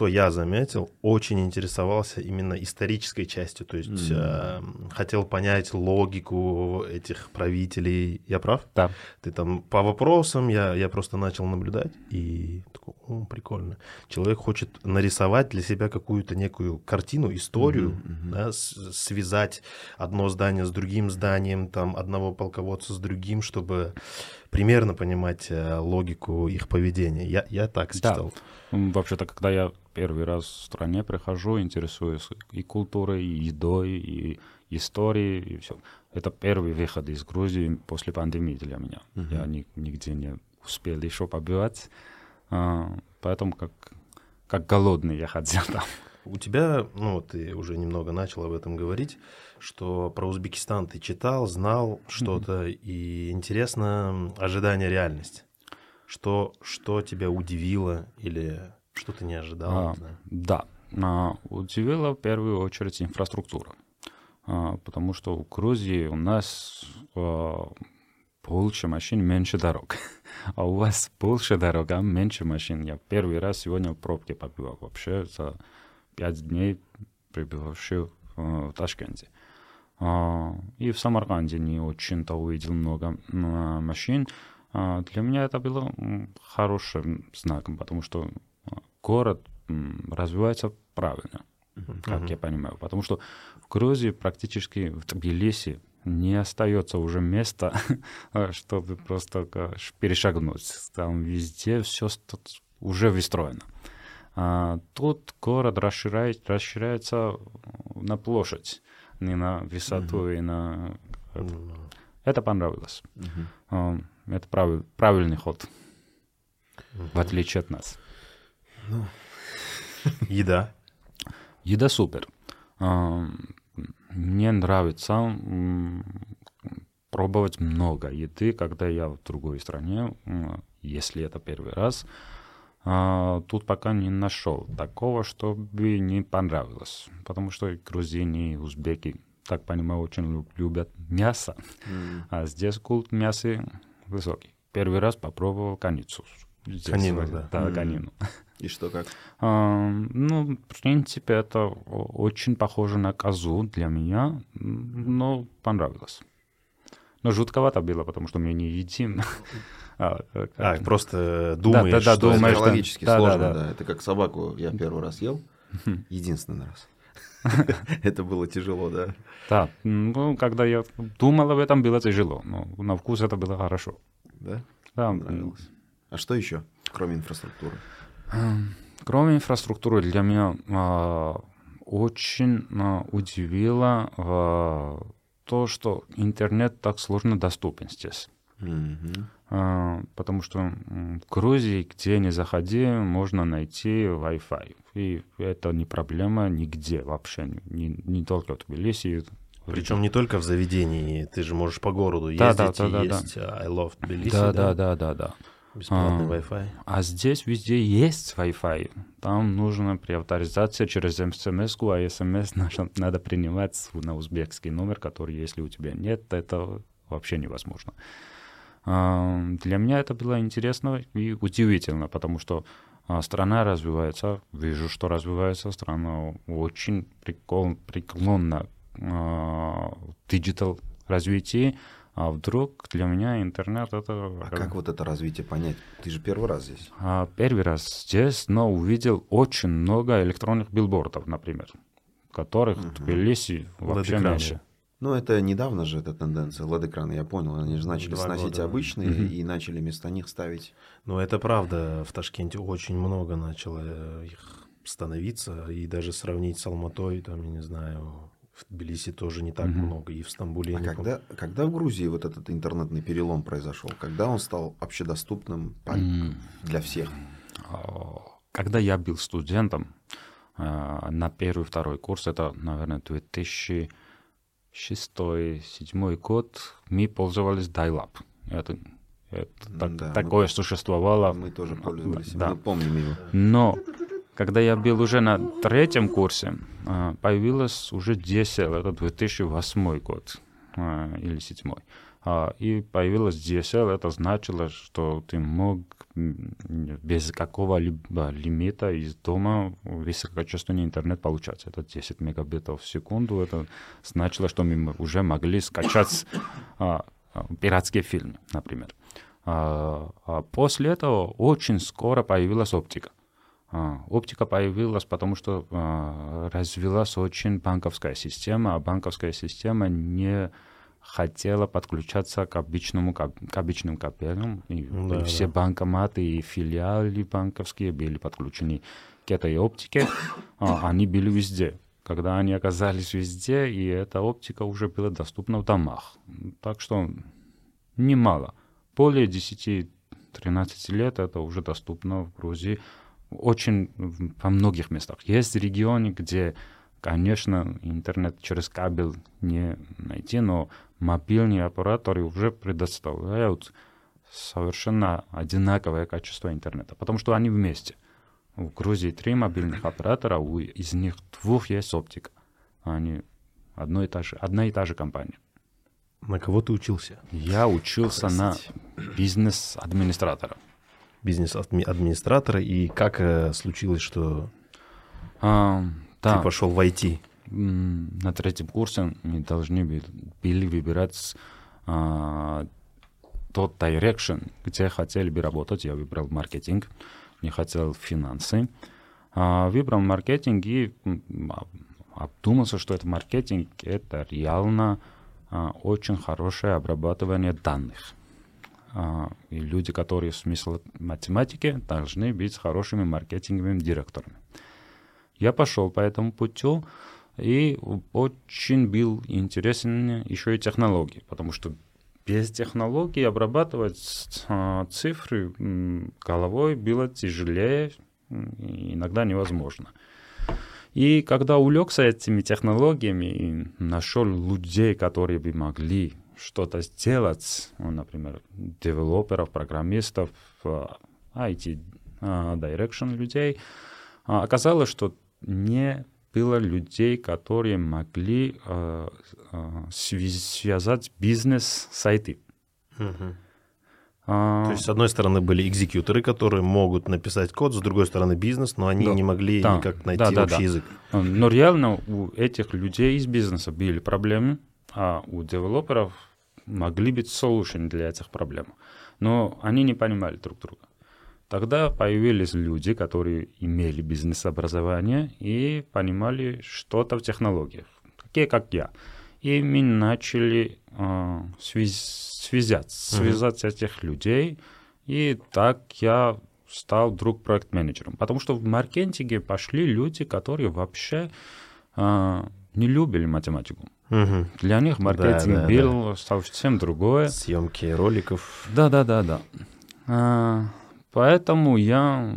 что я заметил, очень интересовался именно исторической частью, то есть Мгм. э, хотел понять логику этих правителей. Я прав? Да. Ты там по вопросам, я, я просто начал наблюдать и такой, о, прикольно. Человек хочет нарисовать для себя какую-то некую картину, историю, мгм. да, с- связать одно здание с другим зданием, там одного полководца с другим, чтобы примерно понимать э, логику их поведения. Я, я так Да. считал. М, Вообще-то, когда я первый раз в стране прихожу, интересуюсь и культурой, и едой, и историей, и все. Это первый выход из Грузии после пандемии для меня. Мгм. Я ни- нигде не успел еще побывать, а, поэтому как, как голодный я ходил там. У тебя, ну, ты уже немного начал об этом говорить, что про Узбекистан ты читал, знал что-то, и интересно ожидание реальности. Что, что тебя удивило или что ты не ожидал? А. Да, а, удивила в первую очередь инфраструктура, А, потому что в Грузии у нас а, больше машин, меньше дорог, а у вас больше дорог, а меньше машин. Я первый раз сегодня в пробке побывал вообще за пять дней прибывавший в Ташкенте. А, И в Самарканде не очень-то увидел много м, машин. А, Для меня это было хорошим знаком, потому что а, город развивается правильно, как Мгм. я понимаю. Потому что в Грузии практически в Тбилиси не остается уже места, чтобы просто перешагнуть. Там везде все уже выстроено. А тут город расширяет, расширяется на площадь, не на высоту и на... М, Это понравилось. А, Это правиль- правильный ход, мгм. в отличие от нас. Еда. Еда супер. Мне нравится пробовать много еды, когда я в другой стране, если это первый раз. А, Тут пока не нашел такого, чтобы не понравилось. Потому что грузины, и узбеки, так понимаю, очень лю- любят мясо. М. А здесь культ мяса высокий. Первый раз попробовал каницу. Здесь, Конину, да. Да, М. конину. И что как? А, Ну, в принципе, это очень похоже на козу для меня, но понравилось. Но жутковато было, потому что мы не едим. А, э, А, просто думаешь, да, да, что думаешь, что- Психологически да, да, сложно, да. да. Это как собаку я первый раз ел, единственный раз. Это было тяжело, да. Да, ну, когда я думал об этом, было тяжело, но на вкус это было хорошо. Да? Да, м, Понравилось. А что еще, кроме инфраструктуры? Эм, Кроме инфраструктуры, для меня а, очень а, удивило а, то, что интернет так сложно доступен здесь. А, Потому что в Грузии, где ни заходи, можно найти Wi-Fi. И это не проблема нигде вообще, не, не только в Тбилиси. Причем не только в заведении, ты же можешь по городу ездить, Да, да, да, и да, да. есть а, I love Tbilisi, Да, да, да, да, да. бесплатный А. Wi-Fi. А здесь везде есть Wi-Fi. Там нужно при авторизации через смс а смс надо, принимать на узбекский номер, который, если у тебя нет, это вообще невозможно. А, Для меня это было интересно и удивительно, потому что а, страна развивается, вижу, что развивается страна очень прикол, преклонна digital развитии, а вдруг для меня интернет это... А как вот это развитие понять? Ты же первый раз здесь. А, Первый раз здесь, но увидел очень много электронных билбордов, например, которых в Тбилиси вообще меньше. Ну, это недавно же эта тенденция, LED -экраны, я понял. Они же начали Два сносить года, да. обычные Мгм. и начали вместо них ставить. Но это правда, в Ташкенте очень много начало э, их становиться, и даже сравнить с Алматой, там, я не знаю, в Тбилиси тоже не так Мгм. много, и в Стамбуле. А не помню. когда, когда в Грузии вот этот интернетный перелом произошел? Когда он стал общедоступным М, для всех? а, Когда я был студентом а, на первый второй курс, это, наверное, 2006-2007 год, мы пользовались dial-up. Это, это так- Да, мы- такое существовало. Мы тоже пользовались, Да. мы помним его. Но когда я был уже на третьем курсе, а, появилось уже DSL, это 2008 год а, или 2007. А, и появилась DSL, это значило, что ты мог без какого-либо лимита из дома высококачественный интернет получать. Это 10 мегабитов в секунду. Это значило, что мы уже могли скачать а, пиратские фильмы, например. А, а после этого очень скоро появилась оптика. А, оптика появилась, потому что а, развилась очень банковская система, а банковская система не хотела подключаться к обычному к обычным кабелям. И, да, и все да. банкоматы и филиалы банковские были подключены к этой оптике. А, они были везде. Когда они оказались везде, и эта оптика уже была доступна в домах. Так что немало. Более 10-13 лет это уже доступно в Грузии очень во многих местах. Есть регионы, где, конечно, интернет через кабель не найти, но мобильные операторы уже предоставляют совершенно одинаковое качество интернета, потому что они вместе. В Грузии три мобильных оператора, у из них двух есть оптика. Они одно и та же, одна и та же компания. На кого ты учился? Я учился Простите. на бизнес-администратора. Бизнес-администратора. И как э, случилось, что а, да. ты пошел в IT? На третьем курсе мы должны были выбирать а, тот direction, где хотели бы работать. Я выбрал маркетинг, не хотел финансы. А, выбрал маркетинг и обдумался, что это маркетинг, это реально а, очень хорошее обрабатывание данных. А, и люди, которые смысл математики, должны быть хорошими маркетинговыми директорами. Я пошел по этому путю, и очень был интересен еще и технологии, потому что без технологий обрабатывать а, цифры головой было тяжелее, иногда невозможно. И когда увлекся этими технологиями и нашел людей, которые бы могли что-то сделать, ну, например, девелоперов, программистов, IT а, direction людей, а, оказалось, что не было людей, которые могли э, э, связать бизнес-сайты. Угу. А, То есть, с одной стороны, были экзекьюторы, которые могут написать код, с другой стороны, бизнес, но они да, не могли да, никак найти да, да, общий да. язык. Но реально у этих людей из бизнеса были проблемы, а у девелоперов могли быть solution для этих проблем. Но они не понимали друг друга. Тогда появились люди, которые имели бизнес-образование и понимали что-то в технологиях, такие как я. И мы начали э, связь, связать, связать mm-hmm. этих людей. И так я стал вдруг проект-менеджером. Потому что в маркетинге пошли люди, которые вообще э, не любили математику. Угу. Для них маркетинг да, да, был да. совсем другое. Съемки роликов. Да, да, да, да. А, Поэтому я,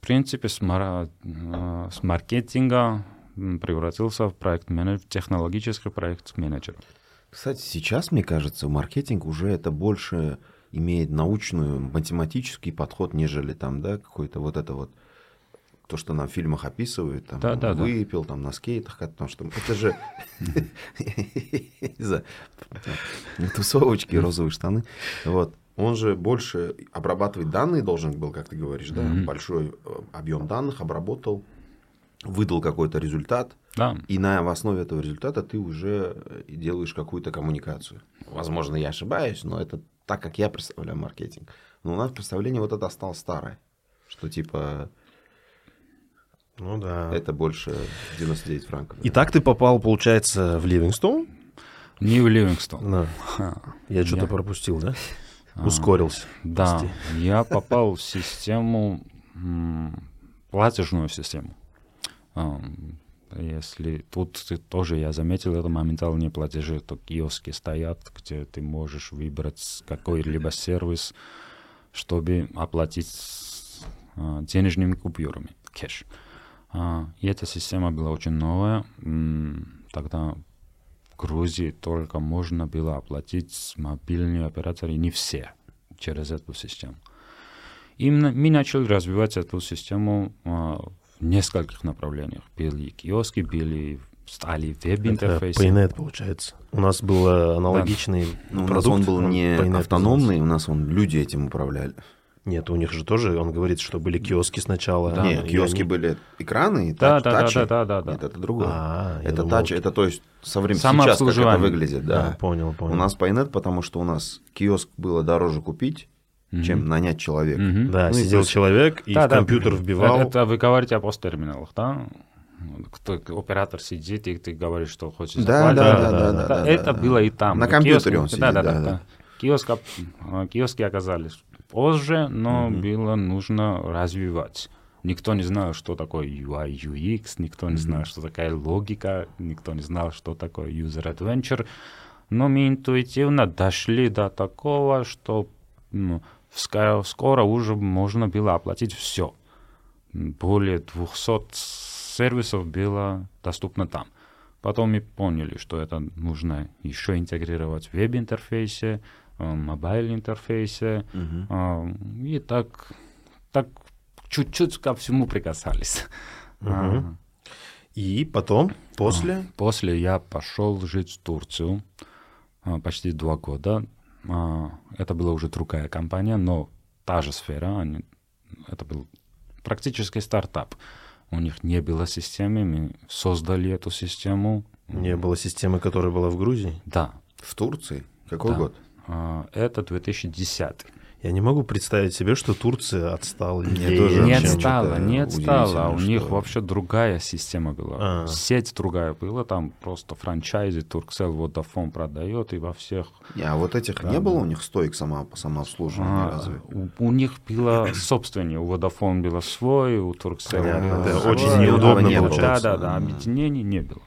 в принципе, с, мар... Э, с маркетинга превратился в проект менеджер, технологический проект менеджер. Кстати, сейчас, мне кажется, маркетинг уже это больше имеет научную, математический подход, нежели там, да, какой-то вот это вот то, что нам в фильмах описывают, там, да, да, выпил, да. там, на скейтах, потому что это же тусовочки, розовые штаны, вот он же больше обрабатывать данные должен был, как ты говоришь, да, mm-hmm. большой э, объем данных обработал, выдал какой-то результат, да. и на основе этого результата ты уже э, делаешь какую-то коммуникацию. Возможно, я ошибаюсь, но это так, как я представляю маркетинг. Но у нас представление вот это осталось старое, что типа ну да. Это больше 99 франков. И так ты попал, получается, в Ливингстон? Не в Ливингстон. Да. Я что-то пропустил, да? А, Ускорился. Да, я попал в систему, платежную систему. А, если тут тоже я заметил, это моментальные платежи, то киоски стоят, где ты можешь выбрать какой-либо сервис, чтобы оплатить а, денежными купюрами, кэш. И эта система была очень новая. Тогда Грузии только можно было оплатить мобильные операторы, не все, через эту систему. Именно мы начали развивать эту систему а, в нескольких направлениях. Были киоски, были стали веб-интерфейсы. Paynet, получается. У нас был аналогичный да. Ну, у нас он был не автономный, у нас он люди этим управляли. Нет, у них же тоже, он говорит, что были киоски сначала. Да. Нет, киоски они... были экраны и да, тач, да, тачи. Да, да, да, да. Нет, это другое. А, это думал... тач, это то есть со временем сейчас как это выглядит. Да. да, понял, понял. У нас Paynet, потому что у нас киоск было дороже купить, mm-hmm. чем нанять человека. Mm-hmm. Да, ну, сидел есть... человек и да, в компьютер да, вбивал. Это, это вы говорите о посттерминалах, да? кто оператор сидит, и ты говоришь, что хочешь да, да, да, да, да, да, Это да, было и там. На компьютере Киоск, он сидит, да, да, да. да. Киоск, киоски оказались позже, но mm-hmm. было нужно развивать. Никто не знал, что такое UI, UX, никто не знал, что такая логика, никто не знал, что такое user adventure. Но мы интуитивно дошли до такого, что ну, скоро, скоро уже можно было оплатить все. Более 200 сервисов было доступно там. Потом мы поняли, что это нужно еще интегрировать в веб-интерфейсе, mobile интерфейсе. Uh-huh. И так, так чуть-чуть ко всему прикасались. Uh-huh. И потом, после? После я пошел жить в Турцию а, почти два года. Это была уже другая компания, но та же сфера. Они, это был практически стартап. У них не было системы, мы создали эту систему. Не было системы, которая была в Грузии? Да. В Турции? Какой да. год? А, это 2010. Я не могу представить себе, что Турция отстала. Не, тоже не отстала, не отстала. У что... них вообще другая система была. А. Сеть другая была, там просто франчайзи Турксел Vodafone продает и во всех... Не, а вот этих да. не было у них стоек само, самообслуживания а, разве? У, у них было собственнее, у Vodafone было свой, у Turkcell было свой. очень неудобно получается. Да, да, да, объединений не было.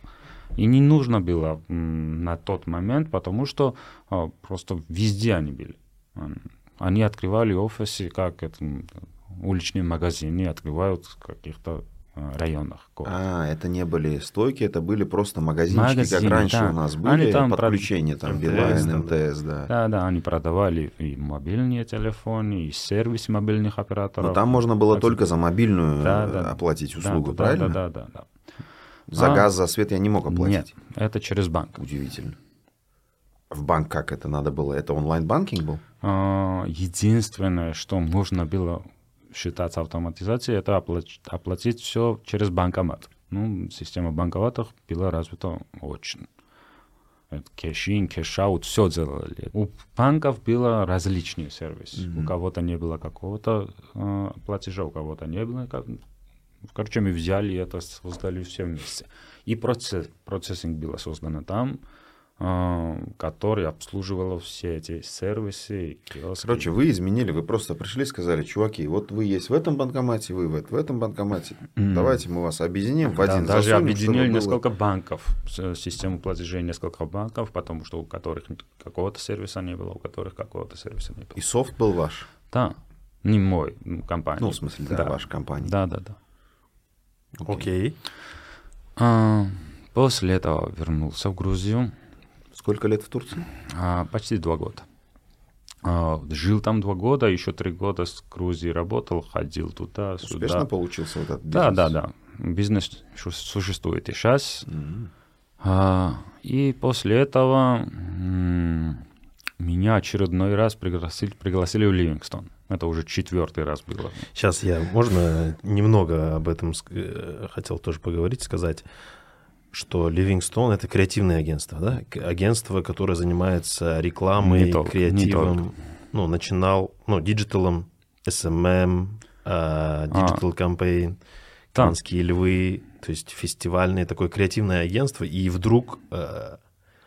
И не нужно было на тот момент, потому что а, просто везде они были. Они открывали офисы, как это, уличные магазины открывают в каких-то а, районах. А, это не были стойки, это были просто магазинчики, Магазины, как раньше да. у нас были, они там подключения, прод... там, Билайн, МТС, да. Да, да, они продавали и мобильные телефоны, и сервис мобильных операторов. Но там можно было так только за мобильную да, да, оплатить услугу, да, правильно? Да, да, да. да. За а, газ, за свет я не мог оплатить? Нет, это через банк. Удивительно. В банк как это надо было? Это онлайн-банкинг был? А, единственное, что можно было считаться автоматизацией, это оплатить, оплатить все через банкомат. Ну, система банкоматов была развита очень. Cash-in, cash-out, все делали. У банков было различные сервисы. Mm-hmm. У кого-то не было какого-то э, платежа, у кого-то не было Короче, мы взяли это, создали все вместе. И процесс, процессинг был создан там, а, который обслуживал все эти сервисы. Киоски. Короче, вы изменили, вы просто пришли и сказали, чуваки, вот вы есть в этом банкомате, вы в, этом банкомате, давайте мы вас объединим в один да, Даже объединили было... несколько банков, систему платежей несколько банков, потому что у которых какого-то сервиса не было, у которых какого-то сервиса не было. И софт был ваш? Да, не мой, ну, компания. Ну, в смысле, да, да. ваша компания. Да, да, да. Окей. Okay. А, после этого вернулся в Грузию. Сколько лет в Турции? А, почти два года. А, жил там два года, еще три года с Грузией работал, ходил туда, Успешно сюда. Успешно получился вот этот бизнес? Да, да, да. Бизнес существует и сейчас. Mm-hmm. А, и после этого меня очередной раз пригласили, пригласили в Livingstone. Это уже четвертый раз было. Сейчас я, можно немного об этом э, хотел тоже поговорить, сказать, что Livingstone — это креативное агентство, да? Агентство, которое занимается рекламой, не только, креативом. Не только. Ну, начинал, ну, digital -ом, SMM, digital а. campaign, Канские львы, то есть фестивальное такое креативное агентство, и вдруг uh,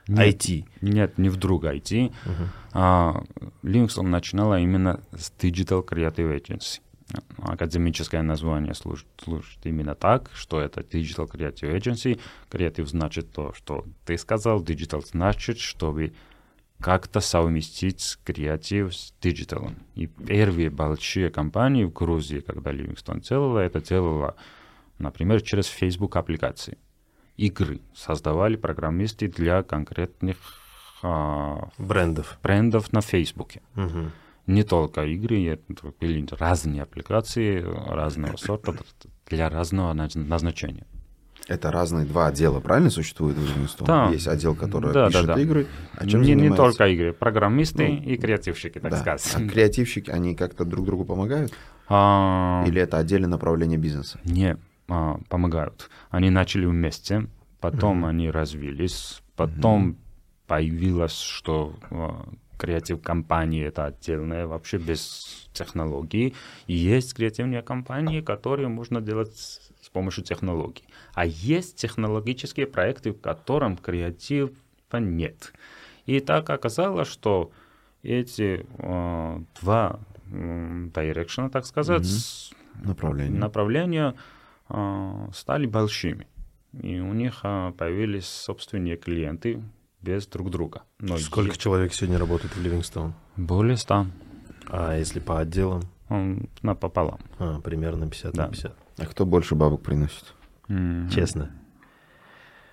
нет, IT? Нет, не вдруг IT. Uh-huh. А, начинала именно с Digital Creative Agency. Академическое название служит, служит именно так, что это Digital Creative Agency. Creative значит то, что ты сказал, Digital значит, чтобы как-то совместить креатив с digital -ом. И первые большие компании в Грузии, когда Livingstone делала, это делала, например, через Facebook аппликации игры создавали программисты для конкретных а, брендов. брендов на Фейсбуке. Угу. Не только игры, были разные аппликации разного сорта для разного назначения. Это разные два отдела, правильно существует в Livingstone? Да. Есть отдел, который да, пишет да, да. игры. А чем не, не только игры, программисты ну, и креативщики, так да. сказать. А креативщики, они как-то друг другу помогают? А... Или это отдельное направление бизнеса? Не, а, помогают. Они начали вместе, потом mm-hmm. они развились, потом mm-hmm. появилось, что а, креатив компании это отдельное, вообще без технологий. И есть креативные компании, которые можно делать с помощью технологий. А есть технологические проекты, в котором креатива нет. И так оказалось, что эти э, два э, direction, так сказать, mm-hmm. направления, направления стали большими. И у них э, появились собственные клиенты без друг друга. Но Сколько е... человек сегодня работает в Ливингстон? Более ста. А если по отделам? Напополам. А, примерно 50 да. на 50. А кто больше бабок приносит? Mm-hmm. Честно.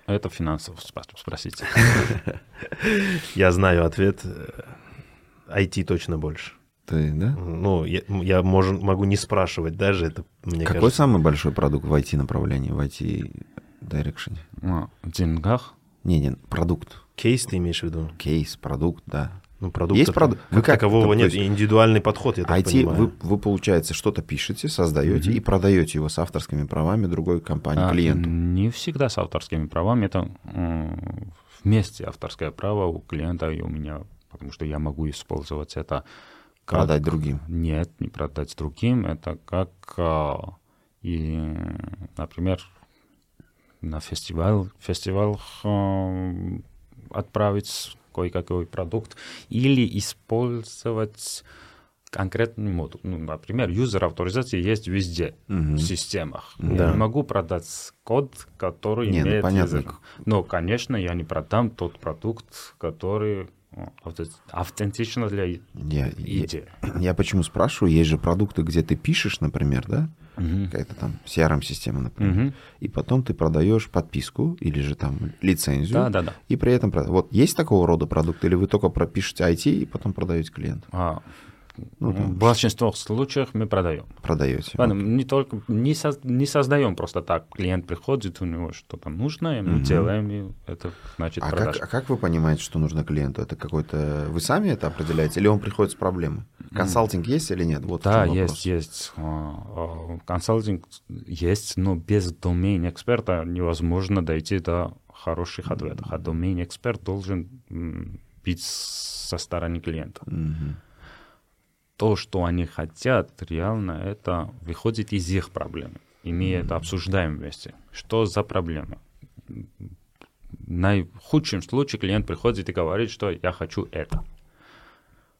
Это финансово спросите. Я знаю ответ. IT точно больше. Ты, да? Ну, я, я можем, могу не спрашивать даже. Это, мне Какой кажется... самый большой продукт в IT-направлении, в IT-дирекшене? А, в деньгах? Не, не, продукт. Кейс ты имеешь в виду? Кейс, продукт, да. Ну, продукт. Есть продукт. Вы как такового нет, индивидуальный подход, я так IT, понимаю. Вы, вы, получается, что-то пишете, создаете mm-hmm. и продаете его с авторскими правами другой компании, а, клиенту. Не всегда с авторскими правами, это вместе авторское право у клиента и у меня, потому что я могу использовать это. Как... Продать другим? Нет, не продать другим. Это как, э, и, например, на фестиваль, фестиваль э, отправить кое-какой продукт, или использовать конкретный модуль. Ну, например, юзер авторизация есть везде угу. в системах. Да. Я не могу продать код, который не, имеет ну, понятно. язык. Но, конечно, я не продам тот продукт, который автентично для я, идеи. Я, я почему спрашиваю? Есть же продукты, где ты пишешь, например, да? Угу. Какая-то там CRM-система, например. Угу. И потом ты продаешь подписку или же там лицензию. Да, да, да. И при этом... Вот есть такого рода продукт, или вы только пропишете IT и потом продаете клиенту? А, ну, в большинстве случаев мы продаем. Продаете. Ладно, не только не, со, не создаем просто так. Клиент приходит, у него что-то нужно, мы угу. делаем, и это значит а продажа. Как, а как вы понимаете, что нужно клиенту? Это какой-то... Вы сами это определяете, или он приходит с проблемой? Консалтинг есть или нет? Вот да, есть, есть. Консалтинг есть, но без домен эксперта невозможно дойти до хороших ответов. А домен эксперт должен быть со стороны клиента. Угу то, что они хотят, реально это выходит из их проблемы. И мы это обсуждаем вместе. Что за проблема? В наихудшем случае клиент приходит и говорит, что я хочу это.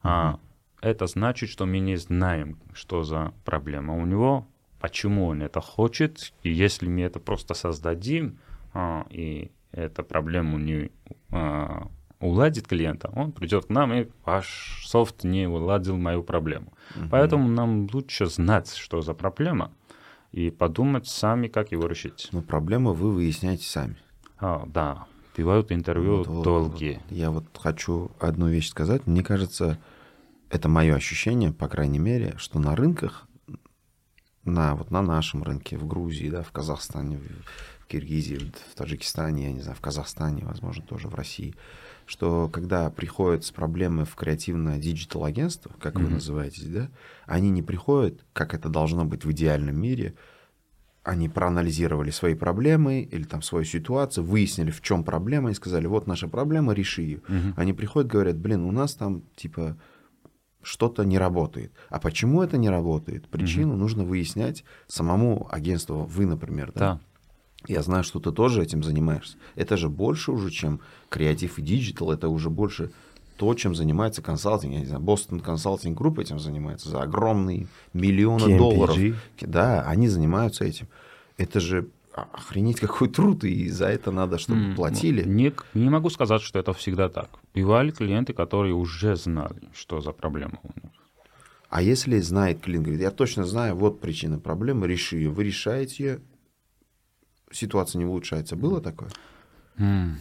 А это значит, что мы не знаем, что за проблема у него, почему он это хочет. И если мы это просто создадим, а, и эту проблему не а, уладит клиента, он придет к нам, и ваш софт не уладил мою проблему. Uh-huh. Поэтому нам лучше знать, что за проблема, и подумать сами, как его решить. Но проблему вы выясняете сами. А, да, бывают интервью вот, долгие. Вот, я вот хочу одну вещь сказать. Мне кажется, это мое ощущение, по крайней мере, что на рынках, на, вот на нашем рынке, в Грузии, да, в Казахстане, в Киргизии, в Таджикистане, я не знаю, в Казахстане, возможно, тоже в России, что когда приходят с проблемой в креативное digital агентство, как mm-hmm. вы называетесь, да, они не приходят, как это должно быть в идеальном мире, они проанализировали свои проблемы или там свою ситуацию, выяснили, в чем проблема, и сказали, вот наша проблема, реши ее. Mm-hmm. Они приходят, говорят, блин, у нас там типа что-то не работает. А почему это не работает? Причину mm-hmm. нужно выяснять самому агентству, вы, например, да? Да. Я знаю, что ты тоже этим занимаешься. Это же больше уже, чем креатив и digital. Это уже больше то, чем занимается консалтинг. Я не знаю, Boston Consulting Group этим занимается за огромные миллионы KMPG. долларов. Да, они занимаются этим. Это же охренеть какой труд, и за это надо, чтобы mm, платили. Не, не могу сказать, что это всегда так. Бывали клиенты, которые уже знали, что за проблема у них. А если знает клиент, говорит, я точно знаю, вот причина проблемы, реши ее. Вы решаете ее, ситуация не улучшается. Было такое? Mm.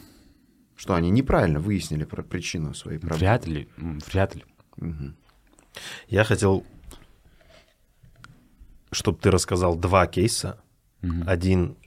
Что они неправильно выяснили про причину своей проблемы? Вряд ли, вряд ли. Угу. Я хотел, чтобы ты рассказал два кейса. Угу. Один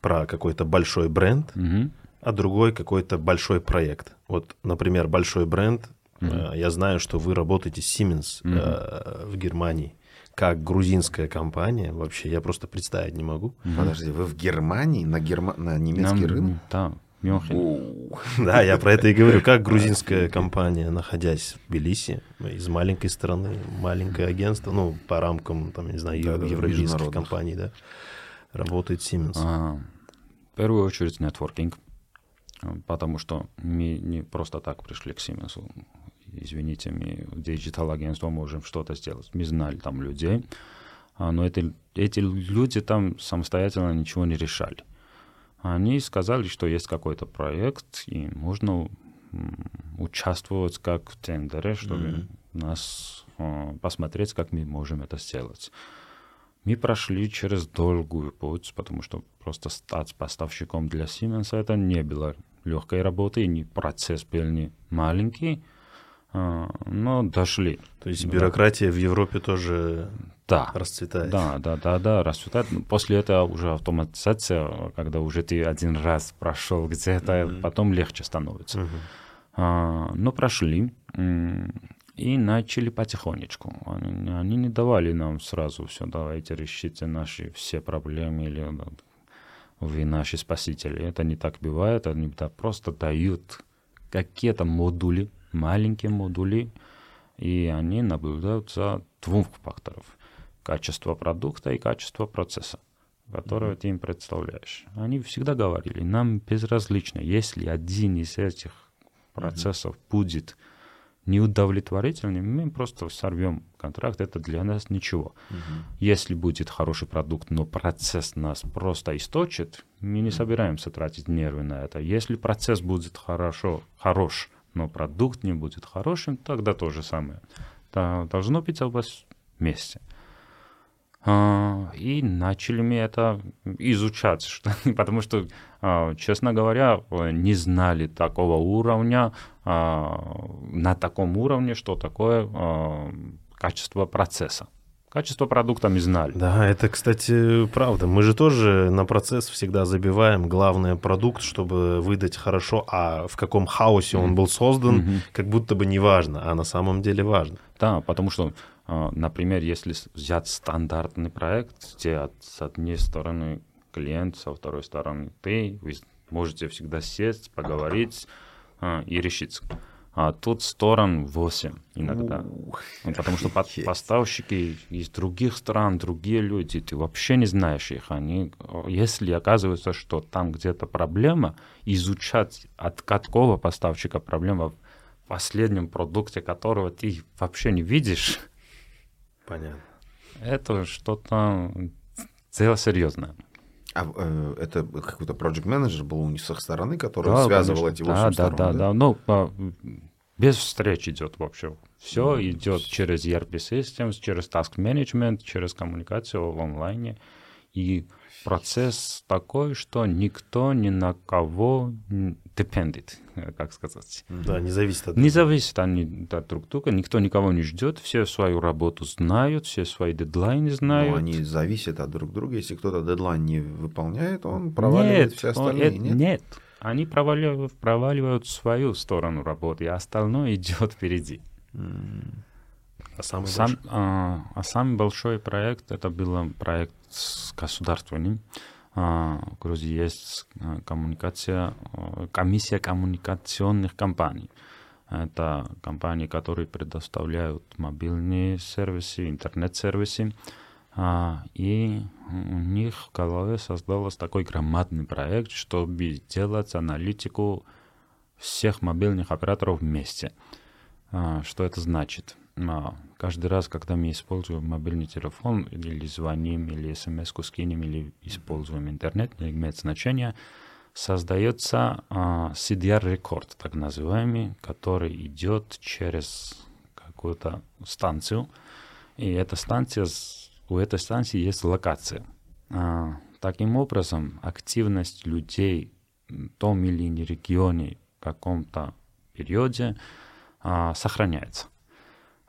про какой-то большой бренд, угу. а другой какой-то большой проект. Вот, например, большой бренд. Угу. Я знаю, что вы работаете с Siemens угу. э, в Германии как грузинская компания, вообще я просто представить не могу. Подожди, вы в Германии на, герма... на немецкий Нам, рынок? Да, Мюнхен. Да, я про это и говорю. Как грузинская компания, находясь в Тбилиси, из маленькой страны, маленькое агентство, ну, по рамкам, там, не знаю, да, европейских компаний, да, работает Siemens. А, в первую очередь нетворкинг, потому что мы не просто так пришли к Siemens. Извините, мы в digital-агентство можем что-то сделать. Мы знали там людей, а, но это, эти люди там самостоятельно ничего не решали. Они сказали, что есть какой-то проект, и можно участвовать как в тендере, чтобы mm-hmm. нас э, посмотреть, как мы можем это сделать. Мы прошли через долгую путь, потому что просто стать поставщиком для Siemens это не было легкой работы, и процесс был не маленький, но дошли. То есть бюрократия в Европе тоже да. расцветает. Да, да, да, да, расцветает. После этого уже автоматизация, когда уже ты один раз прошел где-то, mm-hmm. потом легче становится. Mm-hmm. А, но прошли и начали потихонечку. Они, они не давали нам сразу все, давайте решите наши все проблемы или вы наши спасители. Это не так бывает, они просто дают какие-то модули, маленькие модули, и они наблюдают за двух факторов качество продукта и качество процесса, которое mm-hmm. ты им представляешь. Они всегда говорили, нам безразлично, если один из этих процессов mm-hmm. будет неудовлетворительным, мы просто сорвем контракт, это для нас ничего. Uh-huh. Если будет хороший продукт, но процесс нас просто источит, мы не собираемся тратить нервы на это. Если процесс будет хорошо, хорош, но продукт не будет хорошим, тогда то же самое. Должно быть у вас вместе. А, и начали мы это изучать, что, потому что, а, честно говоря, не знали такого уровня, а, на таком уровне, что такое качество процесса. Качество продукта мы знали. Да, это, кстати, правда. Мы же тоже на процесс всегда забиваем главный продукт, чтобы выдать хорошо, а в каком хаосе он был создан, mm-hmm. как будто бы не важно, а на самом деле важно. Да, потому что а, например, если взять стандартный проект, где с одной стороны клиент, со второй стороны ты, вы можете всегда сесть, поговорить а, и решить. А тут сторон 8 иногда. Ну, потому что под, поставщики из других стран, другие люди, ты вообще не знаешь их. Они, если оказывается, что там где-то проблема, изучать от какого поставщика проблема в последнем продукте, которого ты вообще не видишь, Понятно. Это что-то дело серьезное. А э, это какой-то project менеджер был у них с их стороны, который да, связывал конечно. эти 8 да, сторон? Да, да, да. Ну, по, без встреч идет вообще. Все mm. идет через ERP Systems, через Task Management, через коммуникацию в онлайне. И процесс такой, что никто ни на кого dependent, как сказать. Да, не зависит от Не зависит они от друг друга, никто никого не ждет, все свою работу знают, все свои дедлайны знают. Но они зависят от друг друга, если кто-то дедлайн не выполняет, он проваливает нет, все остальные, он, нет? Нет, они проваливают, проваливают свою сторону работы, а остальное идет впереди. А самый, Сам, большой? А, а самый большой проект это был проект с государственным. А, в Грузии есть а, коммуникация, а, комиссия коммуникационных компаний. Это компании, которые предоставляют мобильные сервисы, интернет-сервисы. И у них в голове создался такой громадный проект, чтобы делать аналитику всех мобильных операторов вместе. Что это значит? каждый раз, когда мы используем мобильный телефон, или звоним, или смс-ку скинем, или используем интернет, не имеет значения, создается а, CDR-рекорд, так называемый, который идет через какую-то станцию. И эта станция, у этой станции есть локация. А, таким образом, активность людей в том или ином регионе в каком-то периоде а, сохраняется.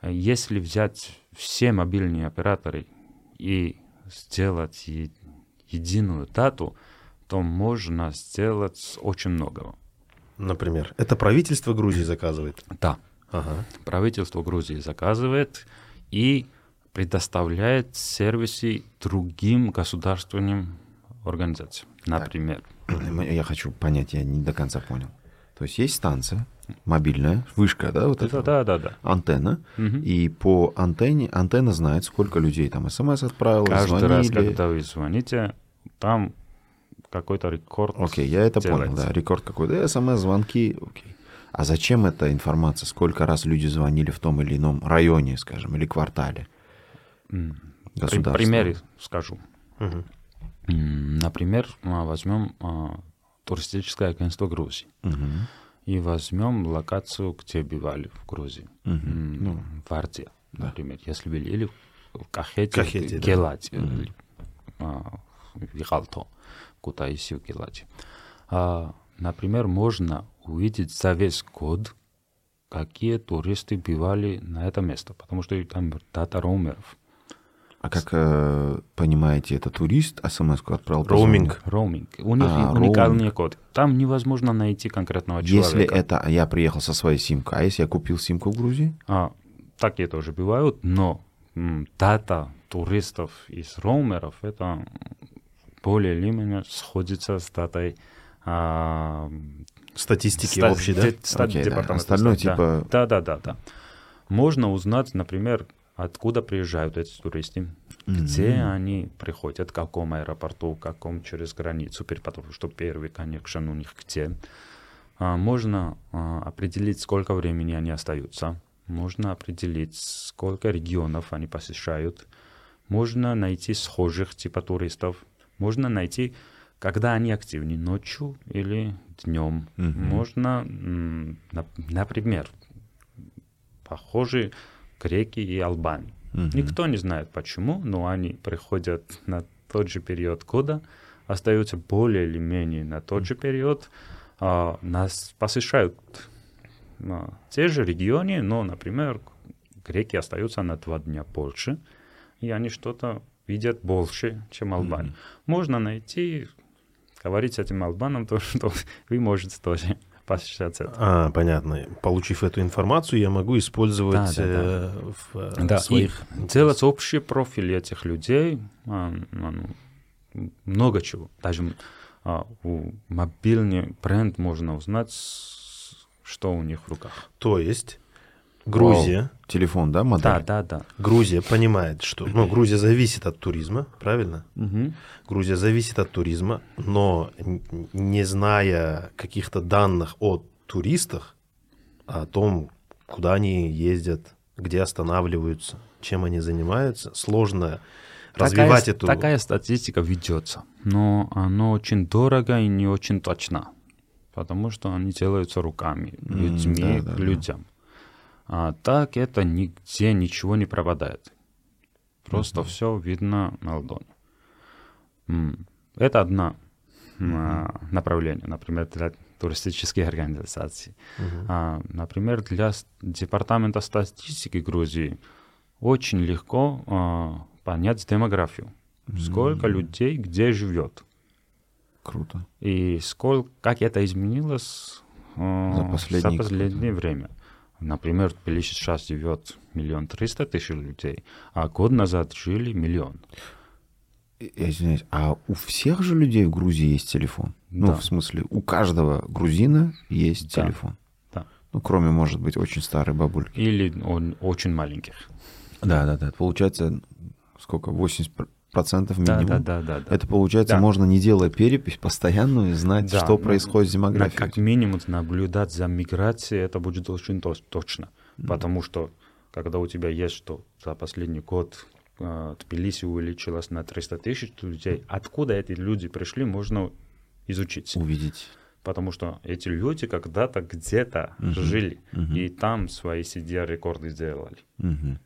Если взять все мобильные операторы и сделать единую дату, то можно сделать очень много. Например, это правительство Грузии заказывает? Да. Ага. Правительство Грузии заказывает и предоставляет сервисы другим государственным организациям. Например. Я хочу понять, я не до конца понял. То есть есть станция мобильная, вышка, да, вот это, да, да, да. антенна, угу. и по антенне антенна знает, сколько людей там смс отправил, Каждый звонили. раз, когда вы звоните, там какой-то рекорд. Окей, okay, я это делается. понял, да, рекорд какой-то, смс, звонки, окей. А зачем эта информация? Сколько раз люди звонили в том или ином районе, скажем, или квартале? Государства? Примеры скажу. Угу. Например, а, возьмем а, туристическое агентство Грузии. Угу. И возьмем локацию, где бывали в Грузии. Угу. Ну, в да. например. Если были или в Кахете, Кахете Гелате, да. или а, в Ялто, Кутаиси, в Гелате. А, например, можно увидеть за весь год, какие туристы бывали на это место, потому что там дата роумеров. А как э, понимаете, это турист смс-ку отправил? Роуминг. Роуминг. У них а, уникальный роуминг. код. Там невозможно найти конкретного человека. Если это я приехал со своей симкой, а если я купил симку в Грузии? А, такие тоже бывают, но м, дата туристов из роумеров это более или менее сходится с датой а, статистики ста- общей, да? Ста- okay, да. Остальное да. типа... Да, да, да, да. Можно узнать, например, откуда приезжают эти туристы, mm-hmm. где они приходят, в каком аэропорту, в каком через границу, потому что первый коннекшн у них где. А, можно а, определить, сколько времени они остаются. Можно определить, сколько регионов они посещают. Можно найти схожих типа туристов. Можно найти, когда они активны, ночью или днем. Mm-hmm. Можно, например, похожие греки и албане. Угу. Никто не знает почему, но они приходят на тот же период года, остаются более или менее на тот же период, а, нас посещают а, те же регионы, но, например, греки остаются на два дня больше, и они что-то видят больше, чем албане. Mm-hmm. Можно найти, говорить с этим албаном, то, что вы можете тоже посчитать это. А, понятно. Получив эту информацию, я могу использовать да, да, да. Э, в э, да, своих... И делать общий профиль этих людей, а, ну, много чего. Даже а, у мобильный бренд можно узнать, что у них в руках. То есть Грузия. Вау. Телефон, да, модель? Да, да, да. Грузия понимает, что... Ну, Грузия зависит от туризма, правильно? Угу. Грузия зависит от туризма, но не зная каких-то данных о туристах, о том, куда они ездят, где останавливаются, чем они занимаются, сложно такая, развивать эту... Такая статистика ведется, но она очень дорого и не очень точна, потому что они делаются руками, людьми, mm, да, да, людям. Да. А так это нигде ничего не пропадает. Просто mm-hmm. все видно на ладони. Это одно mm-hmm. направление, например, для туристических организаций. Mm-hmm. А, например, для департамента статистики Грузии очень легко а, понять демографию. Mm-hmm. Сколько людей где живет. Круто. И сколько, как это изменилось а, за последнее, за последнее время. Например, Тбилиси сейчас живет миллион триста тысяч людей, а год назад жили миллион. Я извиняюсь, а у всех же людей в Грузии есть телефон? Ну, да. Ну, в смысле, у каждого грузина есть да. телефон? Да. Ну, кроме, может быть, очень старой бабульки. Или он очень маленьких. Да, да, да. Получается, сколько? 80 процентов минимум. Да, да, да, да. Это получается, да. можно, не делая перепись постоянную, знать, да, что происходит с демографией. Как минимум наблюдать за миграцией, это будет очень точно. Mm. Потому что, когда у тебя есть, что за последний год э, Тбилиси увеличилось на 300 тысяч людей, откуда эти люди пришли, можно изучить. Увидеть. Потому что эти люди когда-то где-то uh-huh. жили, uh-huh. и там свои сидя рекорды сделали. Uh-huh.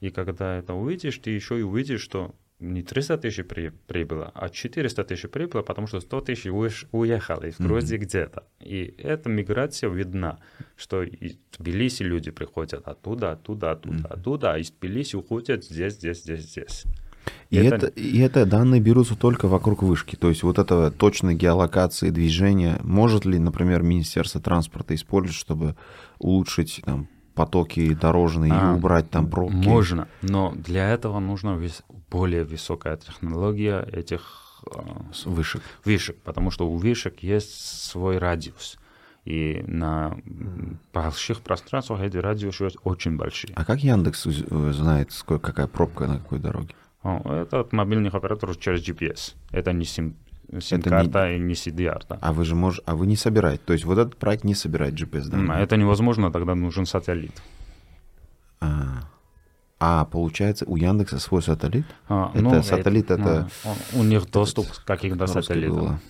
И когда это увидишь, ты еще и увидишь, что не 300 тысяч при, прибыло, а 400 тысяч прибыло, потому что 100 тысяч уехали в Грузии mm-hmm. где-то. И эта миграция видна, что из Тбилиси люди приходят оттуда, оттуда, оттуда, mm-hmm. оттуда, а из Тбилиси уходят здесь, здесь, здесь, здесь. И это... Это, и это данные берутся только вокруг вышки. То есть вот это точной геолокации движения. Может ли, например, Министерство транспорта использовать, чтобы улучшить там, потоки дорожные а, и убрать там пробки? Можно, но для этого нужна вис- более высокая технология этих э, вышек. вышек, потому что у вышек есть свой радиус. И на больших пространствах эти радиусы очень большие. А как Яндекс знает, сколько, какая пробка на какой дороге? это от мобильных операторов через GPS. Это не сим, сим-карта не... и не CDR. Да. А вы же можете, а вы не собираете, то есть вот этот проект не собирает GPS, да? Это невозможно, тогда нужен сателлит. А, а получается у Яндекса свой сателлит? А, это ну, сателлит, это... это... Ну, у них доступ к каким-то сателлитам.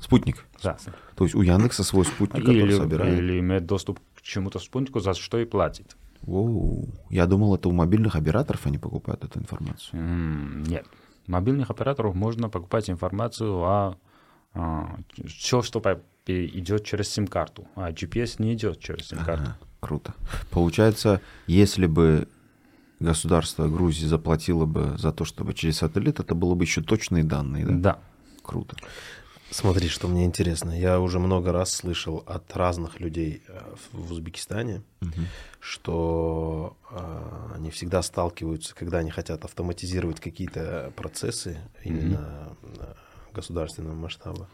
Спутник? Да. То есть у Яндекса свой спутник, или, который собирает? Или имеет доступ к чему-то спутнику, за что и платит. Оу. Я думал, это у мобильных операторов они покупают эту информацию. Mm, нет. Мобильных операторов можно покупать информацию о, о все, что идет через сим-карту, а GPS не идет через сим-карту. Ага, круто. Получается, если бы государство Грузии заплатило бы за то, чтобы через сателлит, это было бы еще точные данные, да? Да. Круто. Смотри, что мне интересно. Я уже много раз слышал от разных людей э, в Узбекистане, угу. что э, они всегда сталкиваются, когда они хотят автоматизировать какие-то процессы именно угу. государственного масштаба.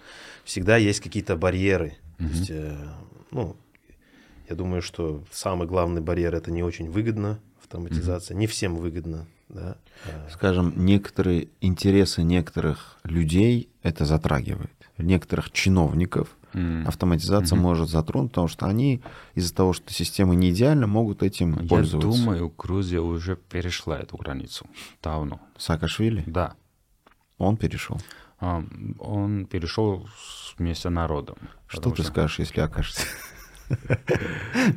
Всегда есть какие-то барьеры. Угу. То есть, э, ну, я думаю, что самый главный барьер это не очень выгодно автоматизация, угу. не всем выгодно. Да? Скажем, некоторые интересы некоторых людей это затрагивает некоторых чиновников mm. автоматизация mm-hmm. может затронуть, потому что они из-за того, что система не идеальна, могут этим Я пользоваться. Я думаю, Грузия уже перешла эту границу давно. Саакашвили? Да. Он перешел? А, он перешел вместе с народом. Что ты что... скажешь, если окажешься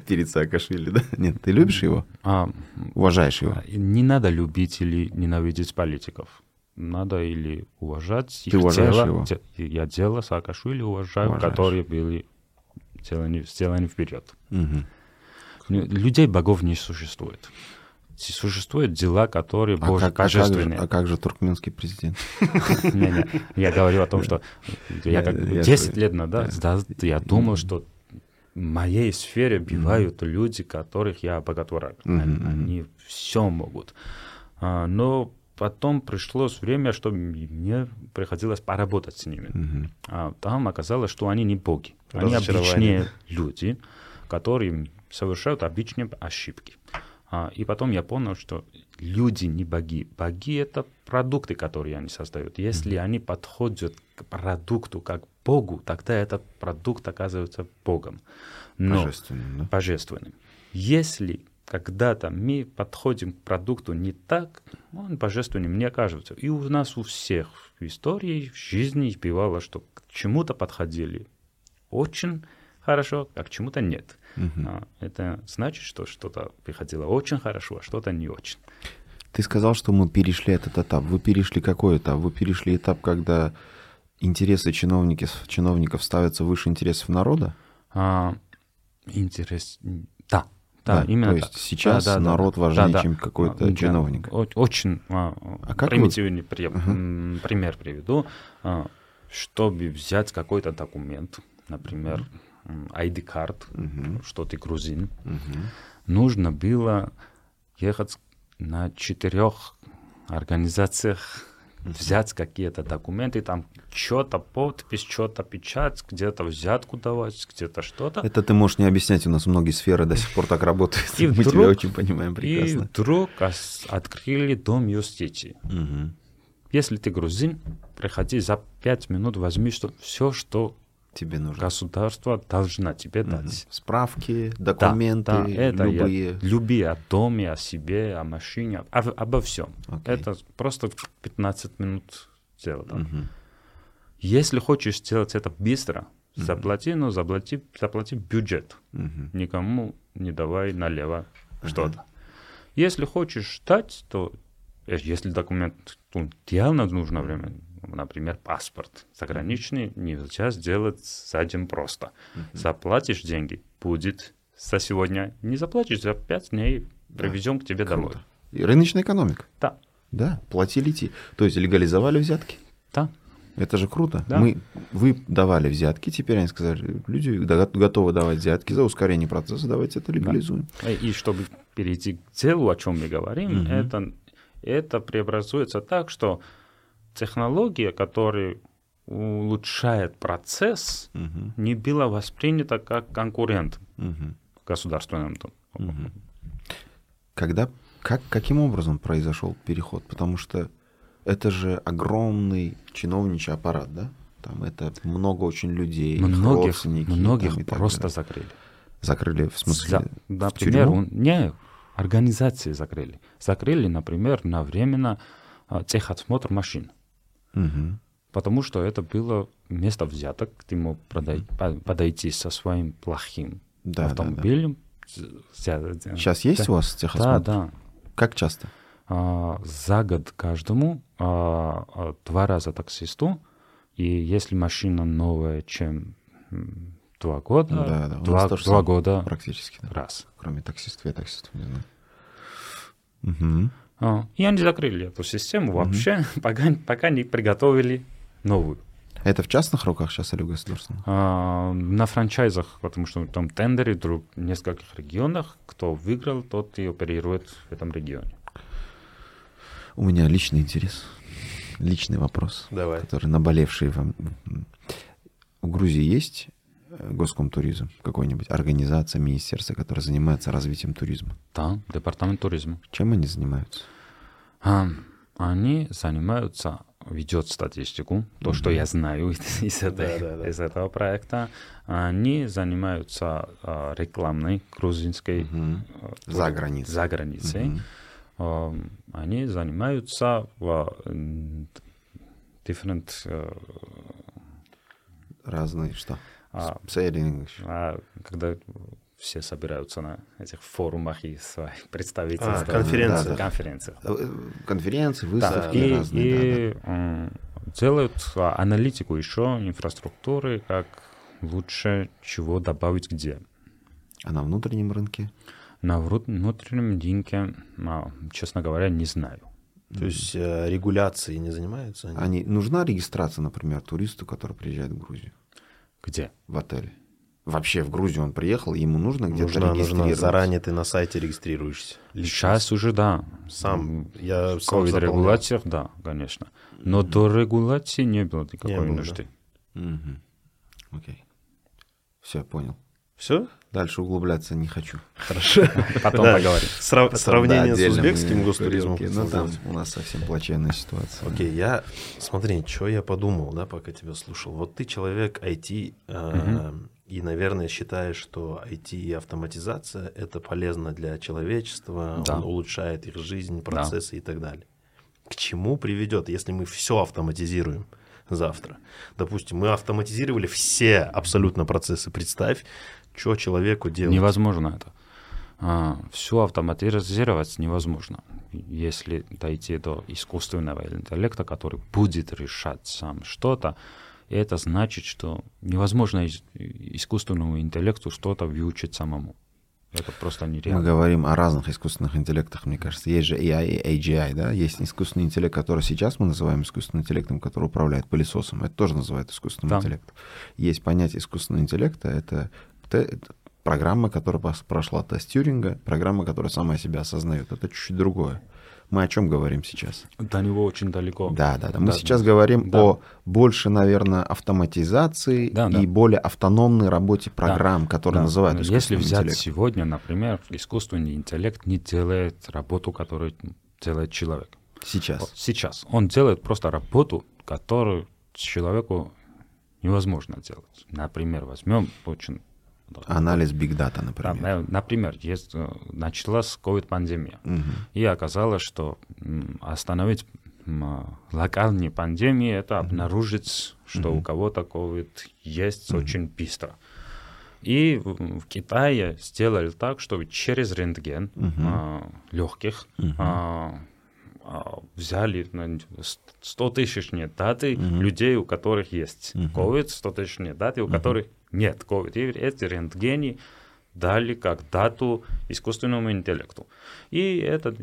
перед Саакашвили, да? Нет, ты любишь его? А, Уважаешь его? Не надо любить или ненавидеть политиков надо или уважать Ты их уважаешь дело. его? Я дело Саакашвили уважаю, Уважаешь. которые были сделаны, сделаны вперед. Угу. Людей богов не существует. Существуют дела, которые а боже, как, божественные. А как, же, а как же туркменский президент? Не-не, я говорю о том, что я как 10 лет назад я думал, что в моей сфере бывают люди, которых я боготворю. Они все могут. А, но потом пришлось время, что мне приходилось поработать с ними. Угу. А там оказалось, что они не боги. Они обычные люди, которые совершают обычные ошибки. А, и потом я понял, что люди не боги. Боги — это продукты, которые они создают. Если они подходят к продукту как Богу, тогда этот продукт оказывается Богом. Но, божественным, да? Божественным. Если когда-то мы подходим к продукту не так, он божественным не окажется. И у нас у всех в истории, в жизни бывало, что к чему-то подходили очень хорошо, а к чему-то нет. Угу. Это значит, что что-то приходило очень хорошо, а что-то не очень. Ты сказал, что мы перешли этот этап. Вы перешли какой этап? Вы перешли этап, когда интересы чиновников, чиновников ставятся выше интересов народа? А, интерес... Да, да, да, именно то есть так. сейчас да, да, народ да, важнее, да, чем какой-то да, чиновник. Очень а, а примитивный вы... при... uh-huh. пример приведу. А, чтобы взять какой-то документ, например, ID-карт, uh-huh. что ты грузин, uh-huh. нужно было ехать на четырех организациях взять какие-то документы, там что-то подпись, что-то печать, где-то взятку давать, где-то что-то. Это ты можешь не объяснять, у нас многие сферы до сих пор так работают. И Мы вдруг, тебя очень понимаем прекрасно. И вдруг открыли дом юстиции. Угу. Если ты грузин, приходи за пять минут, возьми что, все, что тебе нужно. Государство должно тебе дать. Угу. Справки, документы, да, да, это любые. Я, любые о доме, о себе, о машине, об, обо всем. Okay. Это просто 15 минут сделать. Угу. Если хочешь сделать это быстро, угу. заплати, но заплати, заплати бюджет. Угу. Никому не давай налево угу. что-то. Если хочешь ждать, то э, если документ ну, реально нужно время, например, паспорт заграничный нельзя сделать с этим просто. Mm-hmm. Заплатишь деньги, будет за сегодня. Не заплатишь, за пять дней привезем да. к тебе Круто. домой. И рыночная экономика. Да. Да, платили те. То есть легализовали взятки? Да. Это же круто. Да. Мы, вы давали взятки, теперь они сказали, люди готовы давать взятки за ускорение процесса, давайте это легализуем. Да. И чтобы перейти к делу, о чем мы говорим, угу. это, это преобразуется так, что технология, которая улучшает процесс, угу. не была воспринята как конкурент угу. государственным. Угу. Когда, как, каким образом произошел переход? Потому что это же огромный чиновничий аппарат, да? Там это много очень людей, многих, родственники. Многих там, просто далее. закрыли. Закрыли в смысле? За, например, в не, организации закрыли. Закрыли, например, на временно а, техосмотр машин. Угу. Потому что это было место взяток, ты мог продай, подойти со своим плохим да, автомобилем. Да, да. Сейчас есть у вас техосмотр? Да, да. Как часто? А, за год каждому а, а, два раза таксисту, и если машина новая, чем два года, да, да. Два, два года практически да. раз. Кроме таксистов, я таксистов не знаю. Угу. А, и они закрыли эту систему вообще, угу. пока, пока не приготовили новую. Это в частных руках сейчас или в государственных? А, на франчайзах, потому что там тендеры в нескольких регионах. Кто выиграл, тот и оперирует в этом регионе. У меня личный интерес, личный вопрос, Давай. который наболевший вам. В Грузии есть Госкомтуризм, какой-нибудь организация, министерство, которое занимается развитием туризма? Да, департамент туризма. Чем они занимаются? А, они занимаются, ведет статистику, то, mm-hmm. что я знаю из, из, этой, да, да, да. из этого проекта. Они занимаются а, рекламной грузинской mm-hmm. за границей. За границей. Mm-hmm они занимаются в different... Э, Разные что? А, Say А, когда все собираются на этих форумах и своих представительствах. А, конференции. Да, да. Конференции. Э, конференции, выставки да, и, разные. И да, да. делают а, аналитику еще инфраструктуры, как лучше чего добавить где. А на внутреннем рынке? На внутреннем рынке, а, честно говоря, не знаю. То есть э, регуляцией не занимаются? Они? они? Нужна регистрация, например, туристу, который приезжает в Грузию? Где? В отеле. Вообще в Грузию он приехал, ему нужно где-то нужно, регистрироваться? Нужно. Заранее ты на сайте регистрируешься. Сейчас уже да. Сам я сам В регуляциях, да, конечно. Но mm-hmm. до регуляции не было никакой не было, нужды. Да. Угу. Окей. Все, понял. Все? Дальше углубляться не хочу. Хорошо. Потом поговорим. Сравнение с узбекским гостуризмом. Ну, там у нас совсем плачевная ситуация. Окей, я... Смотри, что я подумал, да, пока тебя слушал. Вот ты человек IT, а, и, наверное, считаешь, что IT и автоматизация — это полезно для человечества, он улучшает их жизнь, процессы и так далее. К чему приведет, если мы все автоматизируем? Завтра. Допустим, мы автоматизировали все абсолютно процессы. Представь, что человеку делать? Невозможно это. А, все автоматизировать невозможно. Если дойти до искусственного интеллекта, который будет решать сам что-то, это значит, что невозможно искусственному интеллекту что-то выучить самому. Это просто нереально. Мы говорим о разных искусственных интеллектах, мне кажется. Есть же AI и AGI, да? Есть искусственный интеллект, который сейчас мы называем искусственным интеллектом, который управляет пылесосом. Это тоже называют искусственным да. интеллектом. Есть понятие искусственного интеллекта, это программа, которая прошла тест Тьюринга, программа, которая сама себя осознает. Это чуть-чуть другое. Мы о чем говорим сейчас? До него очень далеко. Да, да, да. Мы да, сейчас да. говорим да. о больше, наверное, автоматизации да, и да. более автономной работе программ, да, которые да. называют Если взять интеллект. сегодня, например, искусственный интеллект не делает работу, которую делает человек. Сейчас. Сейчас. Он делает просто работу, которую человеку невозможно делать. Например, возьмем очень Анализ биг дата, например. Да, например, есть, э, началась COVID-пандемия, угу. и оказалось, что остановить локальные пандемии, это обнаружить, что угу. у кого-то COVID есть угу. очень быстро. И в Китае сделали так, что через рентген угу. а, легких угу. а, а, взяли 100 тысяч даты угу. людей, у которых есть угу. COVID, 100 тысяч даты, у угу. которых нет COVID. И эти рентгени дали как дату искусственному интеллекту. И этот,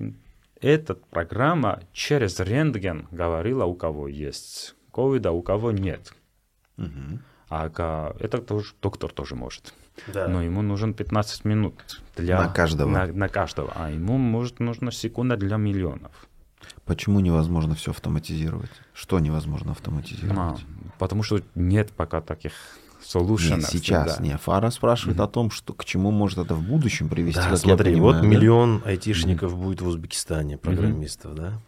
эта программа через рентген говорила, у кого есть ковид, а у кого нет. Угу. А это тоже доктор тоже может. Да. Но ему нужен 15 минут для на каждого. На, на каждого, а ему может нужна секунда для миллионов. Почему невозможно все автоматизировать? Что невозможно автоматизировать? А, потому что нет пока таких solution. Нет, сейчас да. не. Фара спрашивает mm-hmm. о том, что к чему может это в будущем привести. Да, смотри, понимаю, вот да? миллион айтишников mm-hmm. будет в Узбекистане, программистов, mm-hmm. да?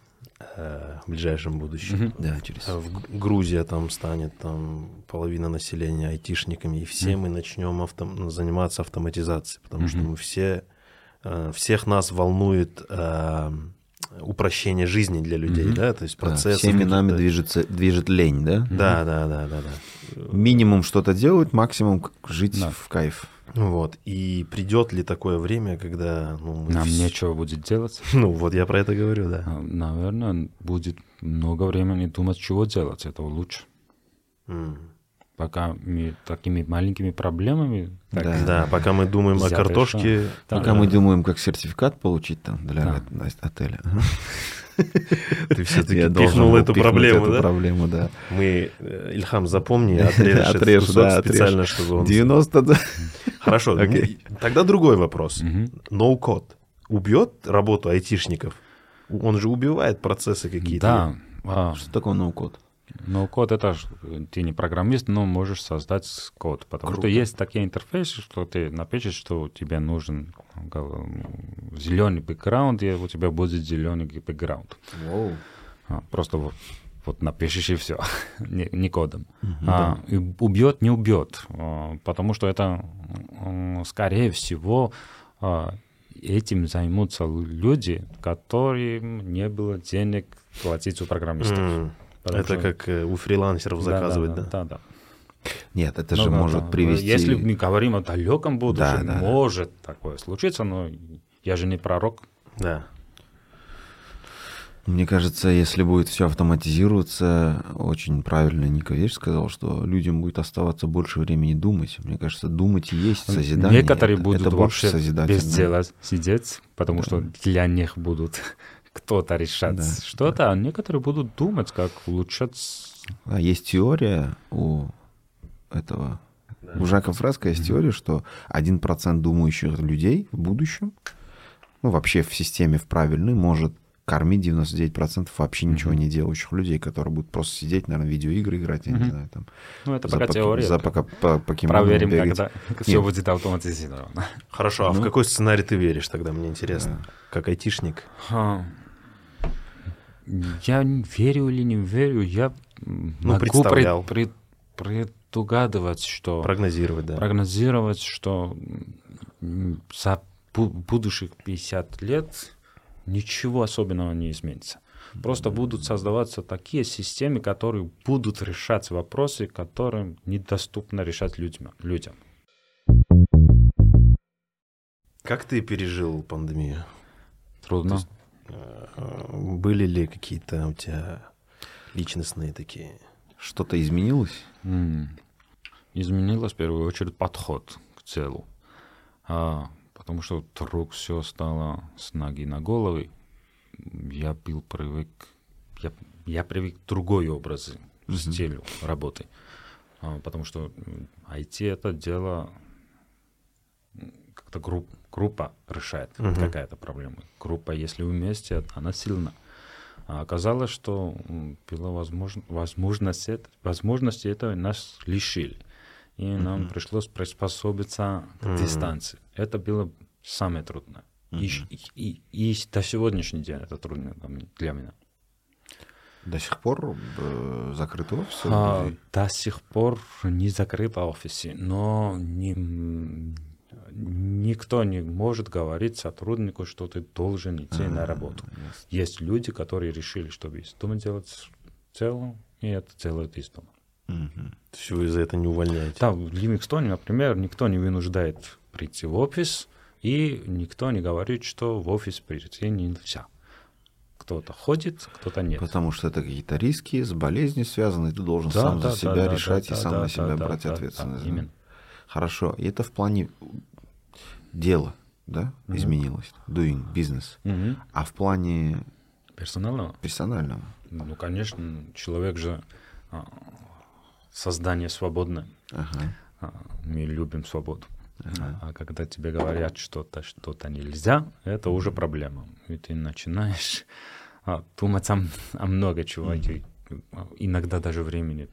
Э, в ближайшем будущем. Mm-hmm. Да, через... В Грузия там станет там половина населения айтишниками, и все mm-hmm. мы начнем авто... заниматься автоматизацией, потому mm-hmm. что мы все э, всех нас волнует э, упрощение жизни для людей, mm-hmm. да, то есть процесс. Да, всеми нами движется, движет лень, да? Да, да, да, да, да. Минимум что-то делать, максимум жить да. в кайф. Вот. И придет ли такое время, когда ну, нам вс... нечего будет делать? Ну вот я про это говорю, да. А, наверное, будет много времени думать, чего делать. Это лучше. Mm. Пока мы такими маленькими проблемами. Так, да. да, пока мы думаем о картошке. Пока да. мы думаем, как сертификат получить там для да. отеля. Ты все-таки пихнул эту проблему, да? проблему, да. Мы, э, Ильхам, запомни, отрежешь, этот да, специально, чтобы он... 90, да. Хорошо, okay. тогда другой вопрос. Ноу-код убьет работу айтишников? Он же убивает процессы какие-то. Да. А, что такое ноу-код? Ну, код это ты не программист, но можешь создать код. Потому Круто. что есть такие интерфейсы, что ты напишешь, что тебе нужен зеленый бэкграунд, и у тебя будет зеленый бэкграунд. Wow. А, просто вот, вот напишешь и все, не, не кодом. Uh-huh, а, да. убьет, не убьет, а, потому что это, скорее всего, а, этим займутся люди, которым не было денег платить у программистов. Mm. Это что... как э, у фрилансеров заказывать, да? Да, да. Нет, это ну, же да, может да. привести... Если мы говорим о далеком будущем, да, да, может да. такое случиться, но я же не пророк. Да. Мне кажется, если будет все автоматизироваться, очень правильно Ника Вещь сказал, что людям будет оставаться больше времени думать. Мне кажется, думать и есть созидание. Некоторые это, будут это вообще без дела сидеть, потому да. что для них будут кто-то решать да, что-то, да. а некоторые будут думать, как улучшать. А есть теория у этого да. у Жака Фреско есть теория, что 1% думающих людей в будущем, ну, вообще в системе в правильной, может кормить 99% вообще ничего не делающих людей, которые будут просто сидеть, наверное, видеоигры играть, я не знаю, там. Ну, это пока теория. За пока по Проверим, бегать. когда все будет автоматизировано. Хорошо, а ну, в какой сценарий ты веришь тогда, мне интересно, да. как айтишник? А, я верю или не верю, я ну, могу пред, пред, предугадывать, что... Прогнозировать, да. Прогнозировать, что за будущих 50 лет ничего особенного не изменится. Просто будут создаваться такие системы, которые будут решать вопросы, которым недоступно решать людям. людям. Как ты пережил пандемию? Трудно. Есть, Э, были ли какие-то у тебя личностные такие? Что-то изменилось? Mm. Изменилось в первую очередь подход к целу. Потому что вдруг все стало с ноги на головы. Я был привык, я, я привык к другой образу, mm-hmm. стилю работы. А, потому что IT это дело как-то групп, группа решает угу. какая-то проблема. Группа, если вместе, она сильна. А оказалось, что было возможно, возможность, возможности этого нас лишили. И нам пришлось приспособиться к дистанции. Это было самое трудное. И, и, и, и до сегодняшний день это трудно для меня. До сих пор э, закрыт офис? А, до сих пор не закрыт офис, но не, никто не может говорить сотруднику, что ты должен идти на работу. Есть люди, которые решили, что из дома делать целом, и это делают из дома. Угу. То есть вы за это не увольняете? Да, в Ливингстоне, например, никто не вынуждает прийти в офис, и никто не говорит, что в офис прийти нельзя. Кто-то ходит, кто-то нет. Потому что это какие-то риски с болезнью связаны, и ты должен да, сам да, за себя да, решать да, и сам да, на себя да, брать да, ответственность. Да, именно. Хорошо, и это в плане дела. да, mm-hmm. изменилось, doing business, mm-hmm. а в плане персонального, персонального, ну конечно, человек же а, создание свободное, ага. а, мы любим свободу. Ага. А когда тебе говорят что-то, что-то нельзя, это уже проблема. И ты начинаешь а, думать о, о много чего. Mm-hmm. Иногда даже времени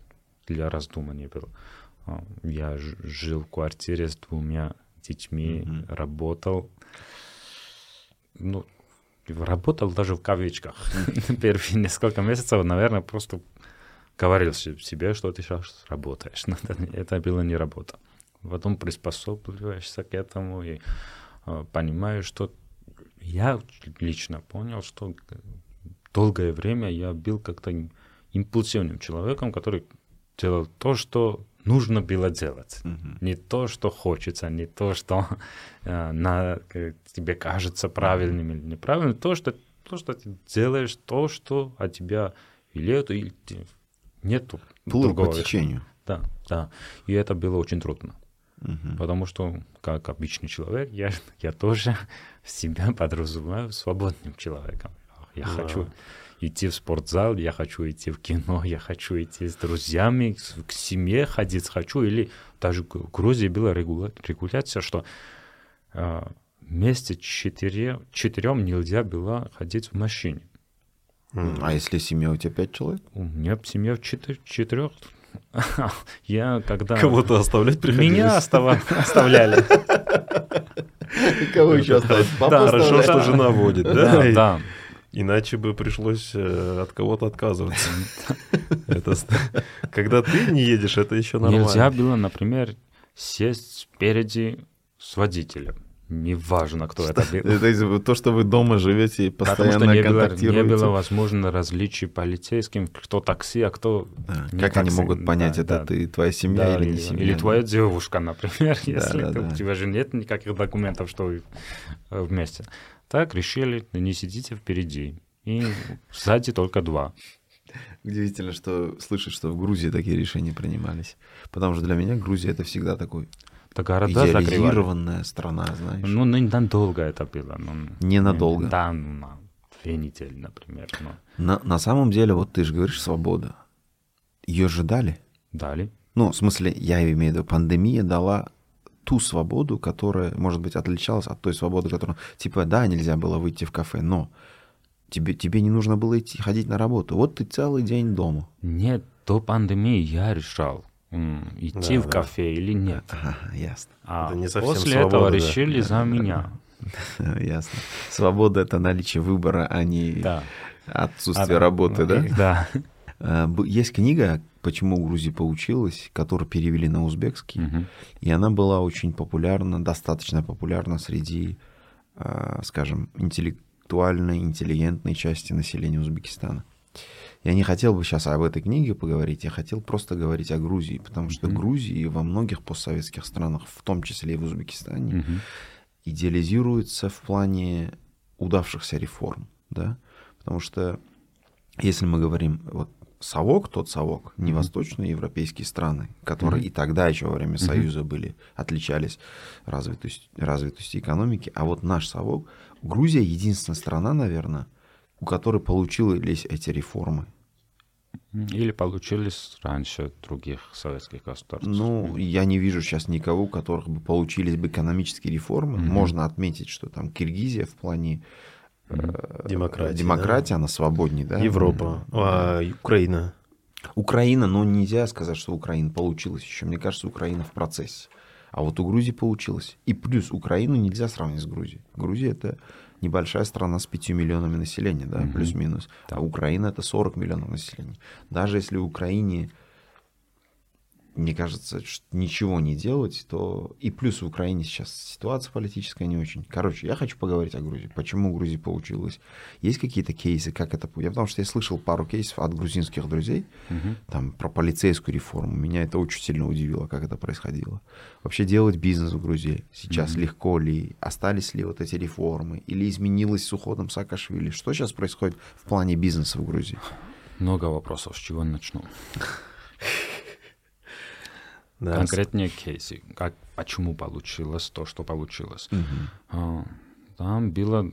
для раздуманий было. А, я жил в квартире с двумя детьми, mm-hmm. работал. Ну, работал даже в кавычках. Первые несколько месяцев, наверное, просто говорил себе, что ты сейчас работаешь. Но это было не работа. Потом приспособливаешься к этому и э, понимаешь, что я лично понял, что долгое время я был как-то импульсивным человеком, который делал то, что нужно было делать. Mm-hmm. Не то, что хочется, не то, что э, на, тебе кажется правильным или неправильным, то, что, то, что ты делаешь, то, что от тебя это, или нету Плыл другого. по течению. Да, да. И это было очень трудно. Угу. Потому что, как обычный человек, я, я тоже себя подразумеваю свободным человеком. Я да. хочу идти в спортзал, я хочу идти в кино, я хочу идти с друзьями, к семье ходить хочу. Или даже в Грузии была регуля... регуляция, что э, вместе четыре... четырем нельзя было ходить в машине. А если семья у тебя пять человек? У меня семья в четыр... четырех. Я когда... Кого-то оставлять приходилось? Меня оставляли. Кого еще оставить? Да, хорошо, что жена водит, да? Да. Иначе бы пришлось э, от кого-то отказываться. это, когда ты не едешь, это еще нормально. Нельзя было, например, сесть спереди с водителем. Неважно, кто это был. Это то, что вы дома живете и постоянно не контактируете. Было, не было возможно различий полицейским, кто такси, а кто да, Как такси. они могут понять, да, это да. ты, твоя семья да, или не семья? Или твоя девушка, например, да, если да, да. у тебя же нет никаких документов, что вы э, вместе. Так решили, не сидите впереди. И сзади только два. Удивительно, что слышать, что в Грузии такие решения принимались. Потому что для меня Грузия это всегда такой то города Идеализированная страна, знаешь. Ну, надолго это было. Ну, Ненадолго. Да, на две недели, например. Но... На, на самом деле, вот ты же говоришь свобода. Ее же дали. Дали. Ну, в смысле, я имею в виду, пандемия дала ту свободу, которая, может быть, отличалась от той свободы, которую, типа, да, нельзя было выйти в кафе, но тебе, тебе не нужно было идти, ходить на работу. Вот ты целый день дома. Нет, до пандемии я решал, идти да, в кафе или нет. Ага, ясно. А это не после свобода, этого да. решили за меня. Ясно. Свобода — это наличие выбора, а не да. отсутствие а, работы, да? Да. А, есть книга «Почему Грузия получилась», которую перевели на узбекский, угу. и она была очень популярна, достаточно популярна среди, а, скажем, интеллектуальной, интеллигентной части населения Узбекистана. Я не хотел бы сейчас об этой книге поговорить, я хотел просто говорить о Грузии, потому что mm-hmm. Грузии во многих постсоветских странах, в том числе и в Узбекистане, mm-hmm. идеализируется в плане удавшихся реформ, да, потому что если мы говорим вот совок, тот совок, не mm-hmm. восточноевропейские страны, которые mm-hmm. и тогда еще во время Союза mm-hmm. были, отличались развитостью, развитостью экономики, а вот наш совок, Грузия единственная страна, наверное, у которой получились эти реформы. Или получились раньше других советских государств. Ну, я не вижу сейчас никого, у которых бы получились бы экономические реформы. Mm-hmm. Можно отметить, что там Киргизия в плане mm-hmm. демократии, демократия, да? она свободнее, да? Европа, mm-hmm. а, Украина. Украина, но нельзя сказать, что Украина получилась еще. Мне кажется, Украина в процессе. А вот у Грузии получилось. И плюс Украину нельзя сравнить с Грузией. Грузия это небольшая страна с 5 миллионами населения, да, угу. плюс-минус. А Украина это 40 миллионов населения. Даже если Украине мне кажется, что ничего не делать, то и плюс в Украине сейчас ситуация политическая не очень. Короче, я хочу поговорить о Грузии. Почему Грузии получилось? Есть какие-то кейсы, как это... Я потому что я слышал пару кейсов от грузинских друзей, угу. там, про полицейскую реформу. Меня это очень сильно удивило, как это происходило. Вообще делать бизнес в Грузии сейчас угу. легко ли? Остались ли вот эти реформы? Или изменилось с уходом Саакашвили? Что сейчас происходит в плане бизнеса в Грузии? Много вопросов. С чего начну? да. конкретные кейсы, как, почему получилось то, что получилось. Угу. Там было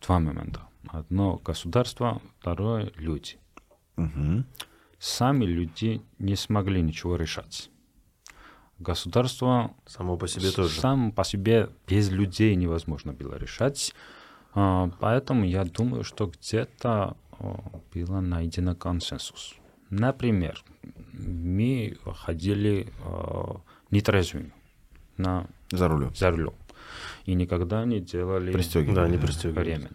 два момента. Одно государство, второе люди. Угу. Сами люди не смогли ничего решать. Государство само по себе тоже. Сам по себе без людей невозможно было решать. А, поэтому я думаю, что где-то было найдено консенсус. Например, мы ходили нетрезвыми на за рулем. За рулем. И никогда не делали пристегивание. Да, не пристегивание.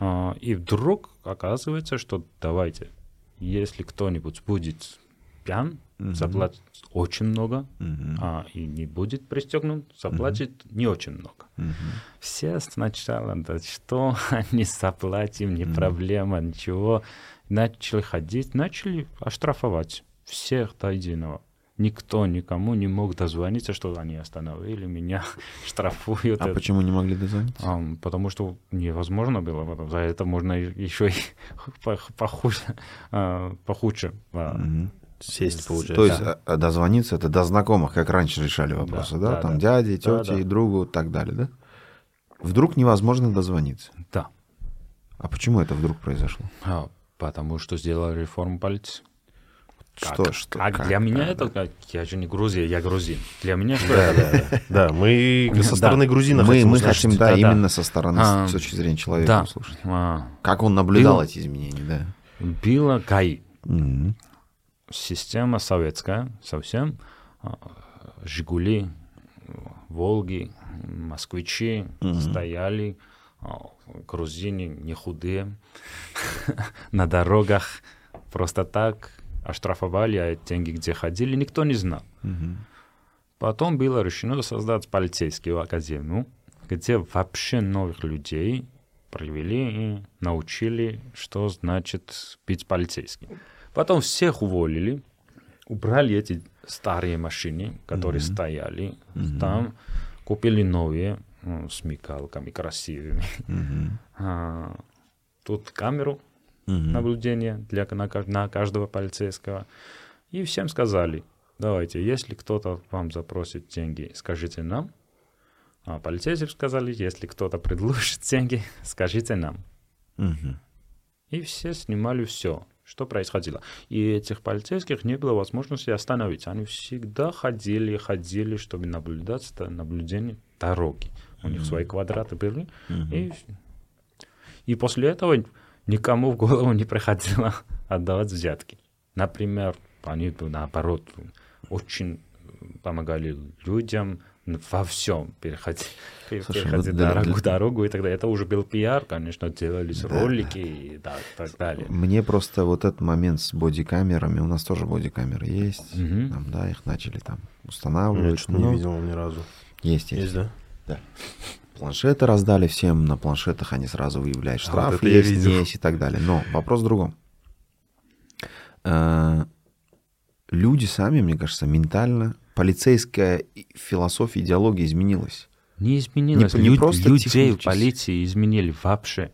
А, и вдруг оказывается, что давайте, если кто-нибудь будет пьян, угу. заплатит очень много, угу. а и не будет пристегнут, заплатит угу. не очень много. Угу. Все сначала, да что, не заплатим, не угу. проблема, ничего. Начали ходить, начали оштрафовать всех до единого никто никому не мог дозвониться, что они остановили меня, штрафуют. А это. почему не могли дозвониться? А, потому что невозможно было. За это можно еще и похуже. А, похуже а, угу. Сесть, получается. То есть да. А, дозвониться это до знакомых, как раньше решали вопросы, да? да? да Там да. дяди, тети, да, да. другу и так далее, да? Вдруг невозможно дозвониться. Да. А почему это вдруг произошло? А, потому что сделали реформу полиции. Что, как? что? А как? для меня это как? Я же не Грузия, я грузин. Для меня что да, это? Да, да. да, мы со стороны грузина мы, хотим Мы хотим, да, да, именно со стороны, а, с точки зрения человека да. услышать. А, как он наблюдал бил, эти изменения, да? ГАИ. Угу. Система советская совсем. А, Жигули, Волги, москвичи стояли, а, грузины не худые, на дорогах просто так оштрафовали, а деньги где ходили, никто не знал. Угу. Потом было решено создать полицейскую академию, где вообще новых людей привели и научили, что значит быть полицейским. Потом всех уволили, убрали эти старые машины, которые mm-hmm. стояли mm-hmm. там, купили новые ну, с мигалками красивыми. Mm-hmm. А, тут камеру угу. наблюдения для, на, на каждого полицейского. И всем сказали, давайте, если кто-то вам запросит деньги, скажите нам. А полицейским сказали, если кто-то предложит деньги, скажите нам. Угу. И все снимали все, что происходило. И этих полицейских не было возможности остановить. Они всегда ходили, ходили, чтобы наблюдать наблюдение дороги. У них свои квадраты были. И, и после этого никому в голову не приходило отдавать взятки. Например, они наоборот очень помогали людям во всем переходить, Слушай, переходить дорогу, для... дорогу и так далее. Это уже был пиар, конечно, делались да. ролики и да, так далее. Мне просто вот этот момент с бодикамерами, у нас тоже бодикамеры есть, угу. там, да, их начали там устанавливать. Я что-то не видел ни разу. Есть, есть. Есть, да? Да планшеты раздали всем, на планшетах они сразу выявляют штраф, вот есть, не есть и так далее. Но вопрос в другом. Э, люди сами, мне кажется, ментально, полицейская философия, идеология изменилась. Не изменилась. Не, не Лю- просто людей в полиции изменили вообще.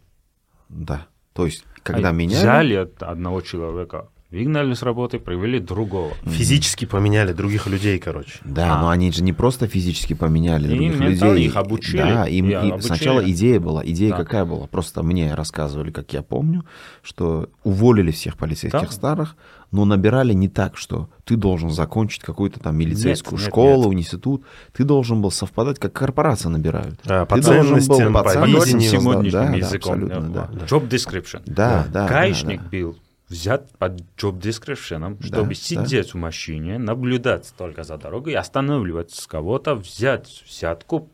Да. То есть, когда а меняли... Взяли от одного человека Выгнали с работы, привели другого. Физически поменяли других людей, короче. Да, а. но они же не просто физически поменяли и других людей. их обучили. Да, им и обучили. сначала идея была. Идея да. какая была? Просто мне рассказывали, как я помню, что уволили всех полицейских да. старых, но набирали не так, что ты должен закончить какую-то там милицейскую нет, школу, нет, институт. Ты должен был совпадать, как корпорации набирают. А, по ты должен был по, по сегодняшним да, языком. Да, абсолютно, да. Job description. Да, да. Гаишник да, да. был взят под job description, чтобы да, сидеть да. в машине, наблюдать только за дорогой, останавливать с кого-то, взять взятку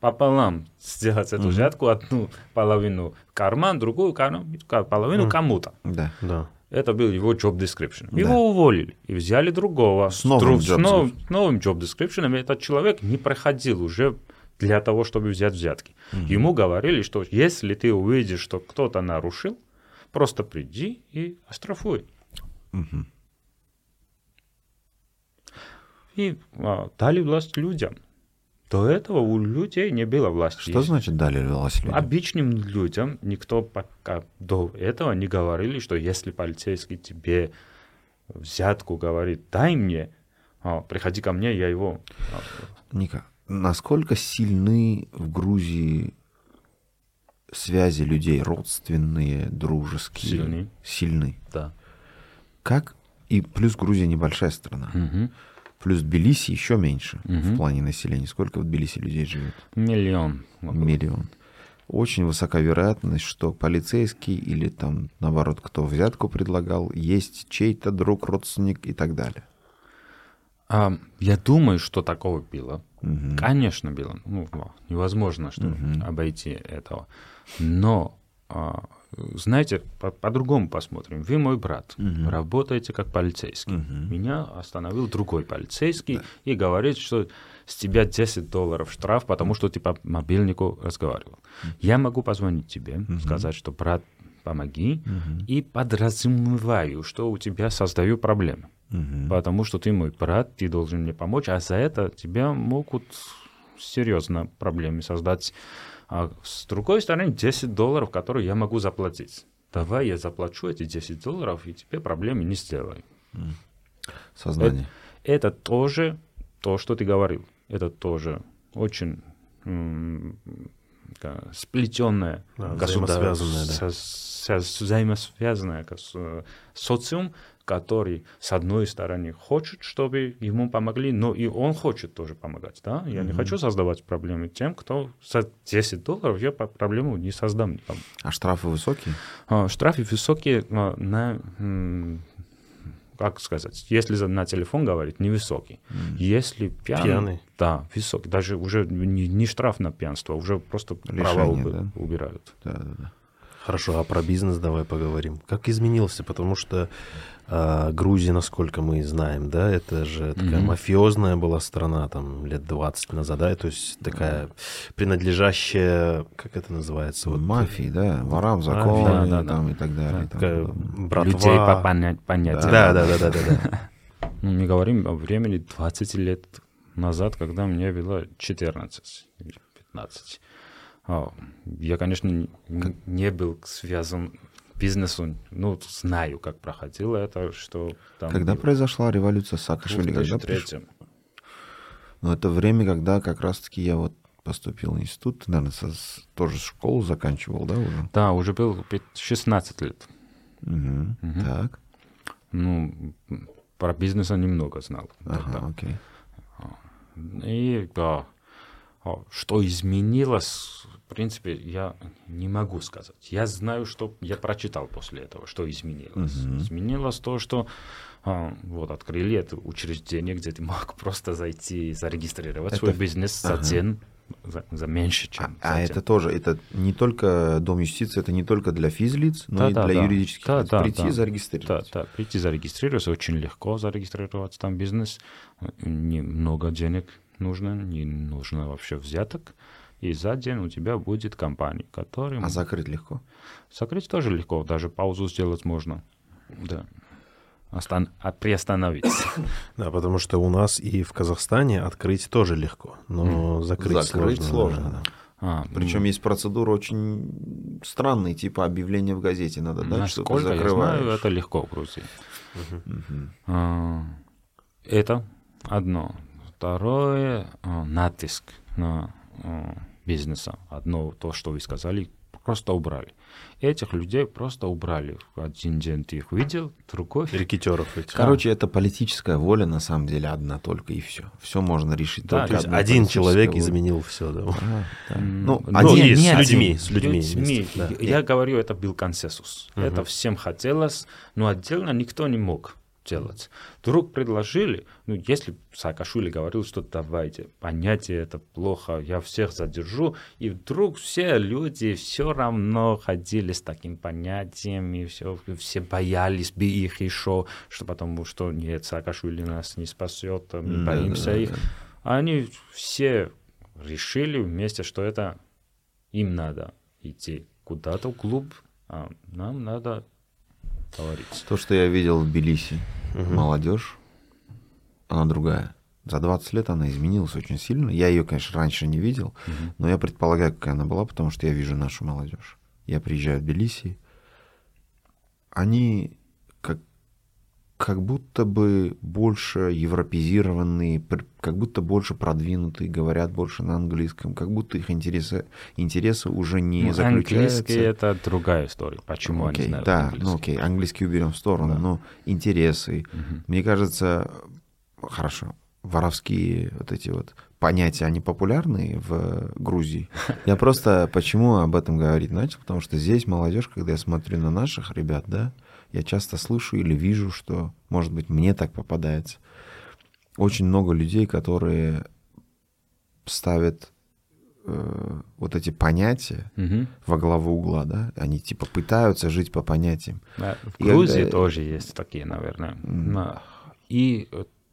пополам, сделать эту mm-hmm. взятку, одну половину в карман, другую карман, половину mm-hmm. кому-то. Да. да. Это был его job description. Его да. уволили и взяли другого. С новым, с, job новым, новым job description. Этот человек не проходил уже для того, чтобы взять взятки. Mm-hmm. Ему говорили, что если ты увидишь, что кто-то нарушил, Просто приди и оштрафуй. Угу. И а, дали власть людям. До этого у людей не было власти. Что значит дали власть людям? Обычным людям никто пока до этого не говорили, что если полицейский тебе взятку говорит, дай мне, а, приходи ко мне, я его... А, Ника, насколько сильны в Грузии связи людей, родственные, дружеские? Сильны. Сильны. Да. Как? И плюс Грузия небольшая страна. Угу. Плюс Тбилиси еще меньше угу. в плане населения. Сколько в Тбилиси людей живет? Миллион. Миллион. Очень высока вероятность, что полицейский или там, наоборот, кто взятку предлагал, есть чей-то друг, родственник и так далее. А, я думаю, что такого было. Угу. Конечно, было. Ну, невозможно что угу. обойти этого. Но а, знаете, по-другому по посмотрим. Вы мой брат, угу. работаете как полицейский. Угу. Меня остановил другой полицейский да. и говорит, что с тебя 10 долларов штраф, потому что ты по мобильнику разговаривал. Угу. Я могу позвонить тебе, угу. сказать, что брат, помоги, угу. и подразумеваю, что у тебя создаю проблемы. Угу. Потому что ты мой брат, ты должен мне помочь, а за это тебя могут серьезно проблемы создать а с другой стороны, 10 долларов, которые я могу заплатить. Давай я заплачу эти 10 долларов, и тебе проблемы не сделаю. Сознание. Это, это тоже то, что ты говорил. Это тоже очень м- сплетенное да, государство, взаимосвязанное, да. взаимосвязанное социум, который, с одной стороны, хочет, чтобы ему помогли, но и он хочет тоже помогать. Да? Я mm-hmm. не хочу создавать проблемы тем, кто за 10 долларов я проблему не создам никому. А штрафы высокие? А, штрафы высокие на как сказать, если на телефон говорить, невысокий. Mm. Если пьяный, пьяный, да, высокий. Даже уже не, не штраф на пьянство, уже просто Лишение, права уб, да? убирают. Да, да, да. Хорошо, а про бизнес давай поговорим. Как изменился? Потому что э, Грузия, насколько мы знаем, да, это же такая mm-hmm. мафиозная была страна там лет 20 назад, да, то есть такая принадлежащая, как это называется? Вот, Мафии, да, ворам, законы да, да, там да. и так далее. Да, там, братва. Людей по понять, понятиям. Да, да, да, да, да. да. Ну, не говорим о времени 20 лет назад, когда мне было 14 или 15. Я, конечно, не был связан бизнесу, ну, знаю, как проходило это, что там... Когда было... произошла революция Саакашвили? В 2003 Ну, это время, когда как раз-таки я вот поступил в институт, наверное, со, тоже школу заканчивал, да, уже? Да, уже был 16 лет. Угу. Угу. Так. Ну, про бизнес я немного знал. Ага, тогда. окей. И да, что изменилось, принципе, я не могу сказать. Я знаю, что я прочитал после этого, что изменилось. Угу. Изменилось то, что а, вот открыли это учреждение, где ты мог просто зайти и зарегистрировать это... свой бизнес ага. за день. За, за меньше, чем. А, а это тоже, это не только дом юстиции, это не только для физлиц, но да, и да, для да. юридических да, лиц. Да, прийти да, зарегистрировать. Да, да, прийти зарегистрироваться, очень легко зарегистрировать там бизнес, немного денег нужно, не нужно вообще взяток. И за день у тебя будет компания, которая... А закрыть легко? Закрыть тоже легко, даже паузу сделать можно. Да. Остан... А приостановиться. Да, потому что у нас и в Казахстане открыть тоже легко, но закрыть, закрыть сложно. сложно. Да. А, Причем ну... есть процедура очень странная, типа объявление в газете надо дать, что ты закрываешь. я знаю, это легко в Грузии. Угу. А, это одно. Второе, а, натиск на а, бизнеса. Одно, то, что вы сказали, просто убрали. Этих людей просто убрали. Один день ты их видел, другой... Рекетеров этих. Короче, это политическая воля, на самом деле, одна только, и все. Все можно решить да, только один человек воля. изменил все, да. А, да. Ну, ну, один, нет, с нет, людьми, с людьми. людьми. Да. Я говорю, это был консенсус. Угу. Это всем хотелось, но отдельно никто не мог делать. Вдруг предложили, ну, если Саакашвили говорил, что давайте, понятие это плохо, я всех задержу, и вдруг все люди все равно ходили с таким понятием, и все, все боялись бы их еще, что потому что нет, Саакашвили нас не спасет, мы да, боимся да, их. Да. Они все решили вместе, что это им надо идти куда-то в клуб, а нам надо говорить. То, что я видел в Тбилиси, угу. молодежь, она другая. За 20 лет она изменилась очень сильно. Я ее, конечно, раньше не видел, угу. но я предполагаю, какая она была, потому что я вижу нашу молодежь. Я приезжаю в Тбилиси, они как, будто бы больше европезированные, как будто больше продвинутые, говорят больше на английском, как будто их интересы, интересы уже не ну, заключаются... Английский — это другая история. Почему окей, они знают Да, английский? ну окей, английский уберем в сторону, да. но интересы. Угу. Мне кажется, хорошо, воровские вот эти вот понятия, они популярны в Грузии. Я просто почему об этом говорить начал, потому что здесь молодежь, когда я смотрю на наших ребят, да, я часто слышу или вижу, что, может быть, мне так попадается. Очень много людей, которые ставят э, вот эти понятия угу. во главу угла, да, они типа пытаются жить по понятиям. Да, в Грузии когда... тоже есть такие, наверное. Mm. И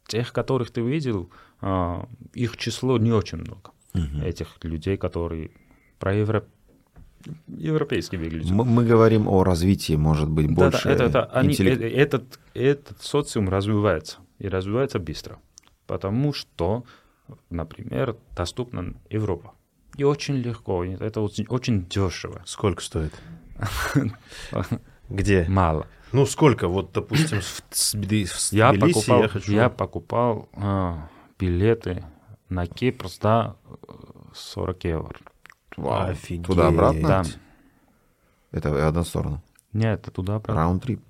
тех, которых ты видел, а, их число не очень много. Угу. Этих людей, которые про Европу европейский выглядит. Мы, мы говорим о развитии, может быть, больше. Да, это, это, они, интеллект... Э, этот, этот социум развивается и развивается быстро, потому что, например, доступна Европа. И очень легко, это очень, очень дешево. Сколько стоит? Где? Мало. Ну, сколько? Вот, допустим, в, в я покупал, я, хочу... я покупал а, билеты на Кипр за 40 евро. Вау. Офигеть. Туда-обратно? Да. Это в одну сторону? Нет, это туда-обратно. Раунд-трип.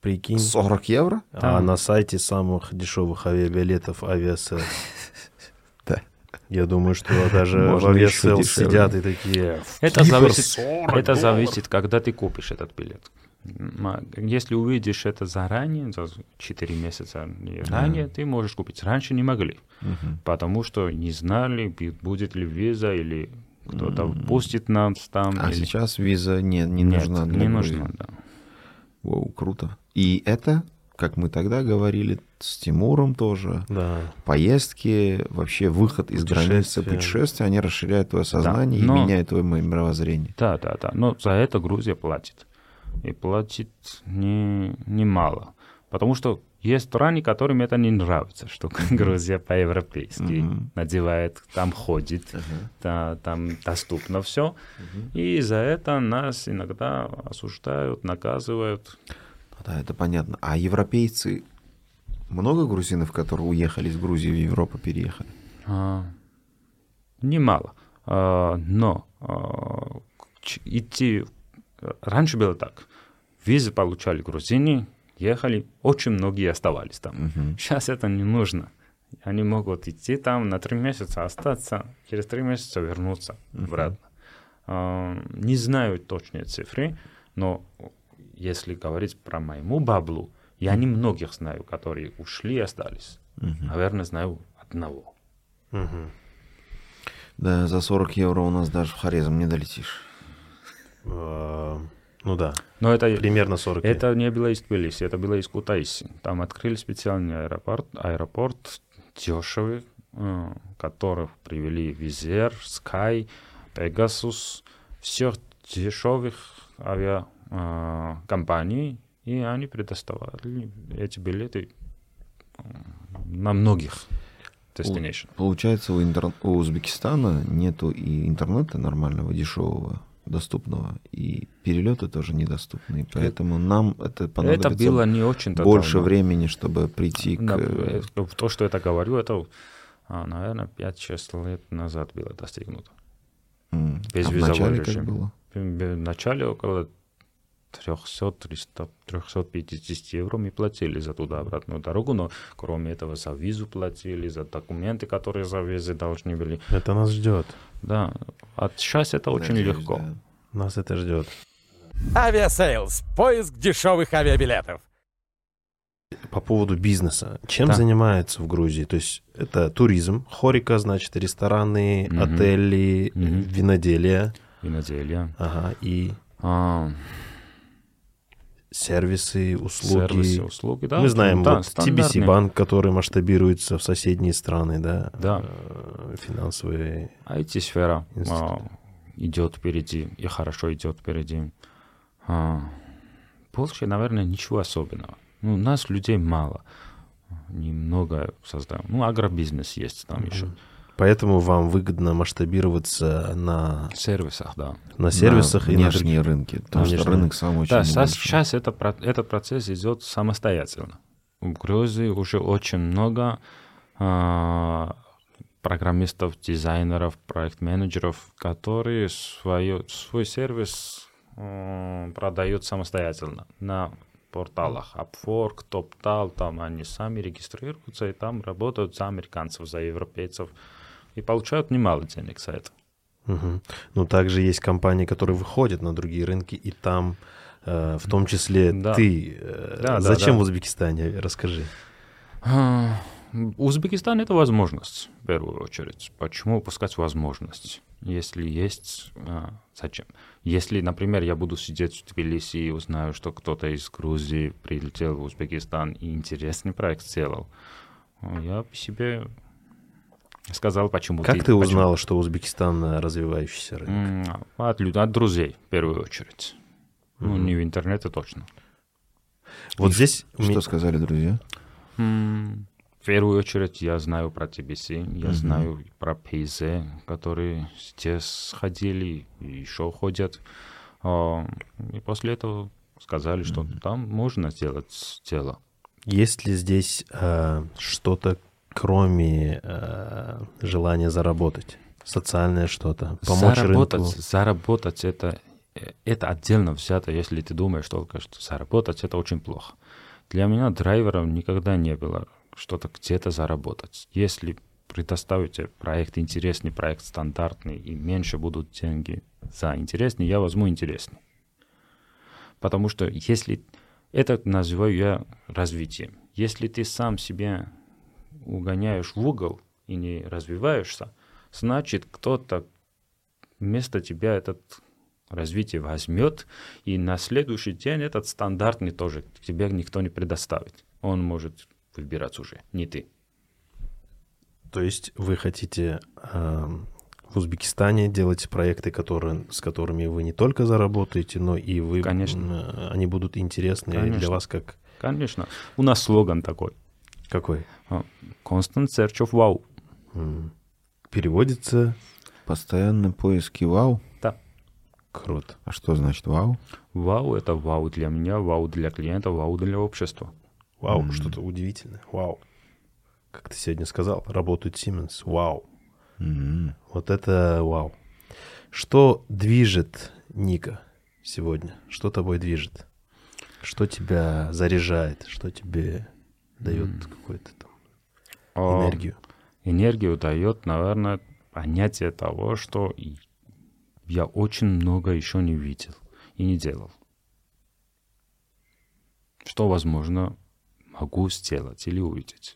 Прикинь. 40 евро? А на сайте самых дешевых авиабилетов Aviasales. Да. Я думаю, что даже в Aviasales сидят и такие... Это зависит, это зависит, когда ты купишь этот билет. Если увидишь это заранее, за 4 месяца ранее, ты можешь купить. Раньше не могли, потому что не знали, будет ли виза или кто-то mm-hmm. пустит нас там. А или... сейчас виза не, не Нет, нужна для не нужна, да. Воу, круто. И это, как мы тогда говорили с Тимуром тоже, да. поездки, вообще выход из границы путешествия, они расширяют твое сознание да, но... и меняют твое мировоззрение. Да, да, да. Но за это Грузия платит. И платит не, немало. Потому что есть страны, которым это не нравится, что Грузия по-европейски mm-hmm. надевает, там ходит, uh-huh. да, там доступно все. Uh-huh. И за это нас иногда осуждают, наказывают. Да, это понятно. А европейцы, много грузинов, которые уехали из Грузии в Европу, переехали? А, немало. А, но а, идти... Раньше было так. Визы получали грузины, ехали, очень многие оставались там. Угу. Сейчас это не нужно. Они могут идти там на три месяца, остаться, через три месяца вернуться угу. обратно. А, не знаю точные цифры, но если говорить про моему баблу, я не многих знаю, которые ушли и остались. Угу. Наверное, знаю одного. Угу. Да, за 40 евро у нас даже в Хорезм не долетишь. Ну да. Но это примерно 40 лет. Это не было из Тбилиси, это было из Кутайси. Там открыли специальный аэропорт, аэропорт дешевый, э, которых привели Визер, Sky, Pegasus, всех дешевых авиакомпаний, и они предоставляли эти билеты э, на многих destination. Получается, у, интер... у Узбекистана нету и интернета нормального, дешевого доступного, и перелеты тоже недоступны. Поэтому нам это понадобится это было не очень больше давно. времени, чтобы прийти к... Э, то, что я говорю, это, а, наверное, 5-6 лет назад было достигнуто. Mm. Без а в начале как было? В начале около 300-350 евро мы платили за туда-обратную дорогу, но кроме этого за визу платили, за документы, которые за визы должны были. Это нас ждет. Да, а сейчас это очень Надеюсь, легко. Да. Нас это ждет. Aviasales. Поиск дешевых авиабилетов. По поводу бизнеса. Чем да. занимается в Грузии? То есть это туризм, хорика, значит, рестораны, угу. отели, угу. виноделие. Виноделие. Ага, и... А сервисы, услуги. Сервисы, услуги, да. Мы знаем да, вот TBC банк, который масштабируется в соседние страны, да. Да. Э, финансовые. IT-сфера а, идет впереди и хорошо идет впереди. А, Польша, наверное, ничего особенного. Ну, нас людей мало. Немного создаем. Ну, агробизнес есть там mm-hmm. еще. Поэтому вам выгодно масштабироваться на сервисах, да. На сервисах на и внешние на рынки. Потому что рынок сам очень Да, сейчас, сейчас это, этот процесс идет самостоятельно. в Грузии уже очень много э, программистов, дизайнеров, проект-менеджеров, которые свое, свой сервис э, продают самостоятельно на порталах Upwork, TopTal, там они сами регистрируются и там работают за американцев, за европейцев и получают немало денег за это. Угу. Ну, также есть компании, которые выходят на другие рынки, и там, э, в том числе, да. ты. Э, да, зачем да, да. в Узбекистане? Расскажи. А, Узбекистан — это возможность, в первую очередь. Почему упускать возможность? Если есть, а, зачем? Если, например, я буду сидеть в Тбилиси и узнаю, что кто-то из Грузии прилетел в Узбекистан и интересный проект сделал, я себе сказал, почему Как ты, ты узнал, почему... что Узбекистан развивающийся рынок? От, от друзей, в первую очередь. Mm-hmm. Ну, не в интернете точно. Вот и здесь... Что сказали друзья? В первую очередь я знаю про TBC, я mm-hmm. знаю про PZ, которые здесь ходили и еще ходят. А, и после этого сказали, что mm-hmm. там можно сделать дело. Есть ли здесь э, что-то, кроме э, желания заработать? Социальное что-то? Помочь заработать, рынку? Заработать это, это отдельно взято, если ты думаешь только, что заработать это очень плохо. Для меня драйвером никогда не было что-то где-то заработать. Если предоставите проект интересный, проект стандартный, и меньше будут деньги за интересный, я возьму интересный. Потому что если... Это называю я развитием. Если ты сам себя угоняешь в угол и не развиваешься, значит, кто-то вместо тебя этот развитие возьмет, и на следующий день этот стандартный тоже тебе никто не предоставит. Он может выбирать уже, не ты. То есть вы хотите э, в Узбекистане делать проекты, которые, с которыми вы не только заработаете, но и вы, Конечно. Э, они будут интересны Конечно. для вас как... Конечно. У нас слоган такой. Какой? А, Constant Search of Wow. Переводится... Постоянные поиски вау? Да. Круто. А что значит вау? Вау — это вау для меня, вау для клиента, вау для общества. Вау, mm. что-то удивительное. Вау. Как ты сегодня сказал, работает Siemens. Вау. Mm. Вот это вау. Что движет Ника сегодня? Что тобой движет? Что тебя заряжает? Что тебе дает mm. какую-то там энергию? Энергию дает, наверное, понятие того, что я очень много еще не видел и не делал. Что, возможно, могу сделать или увидеть.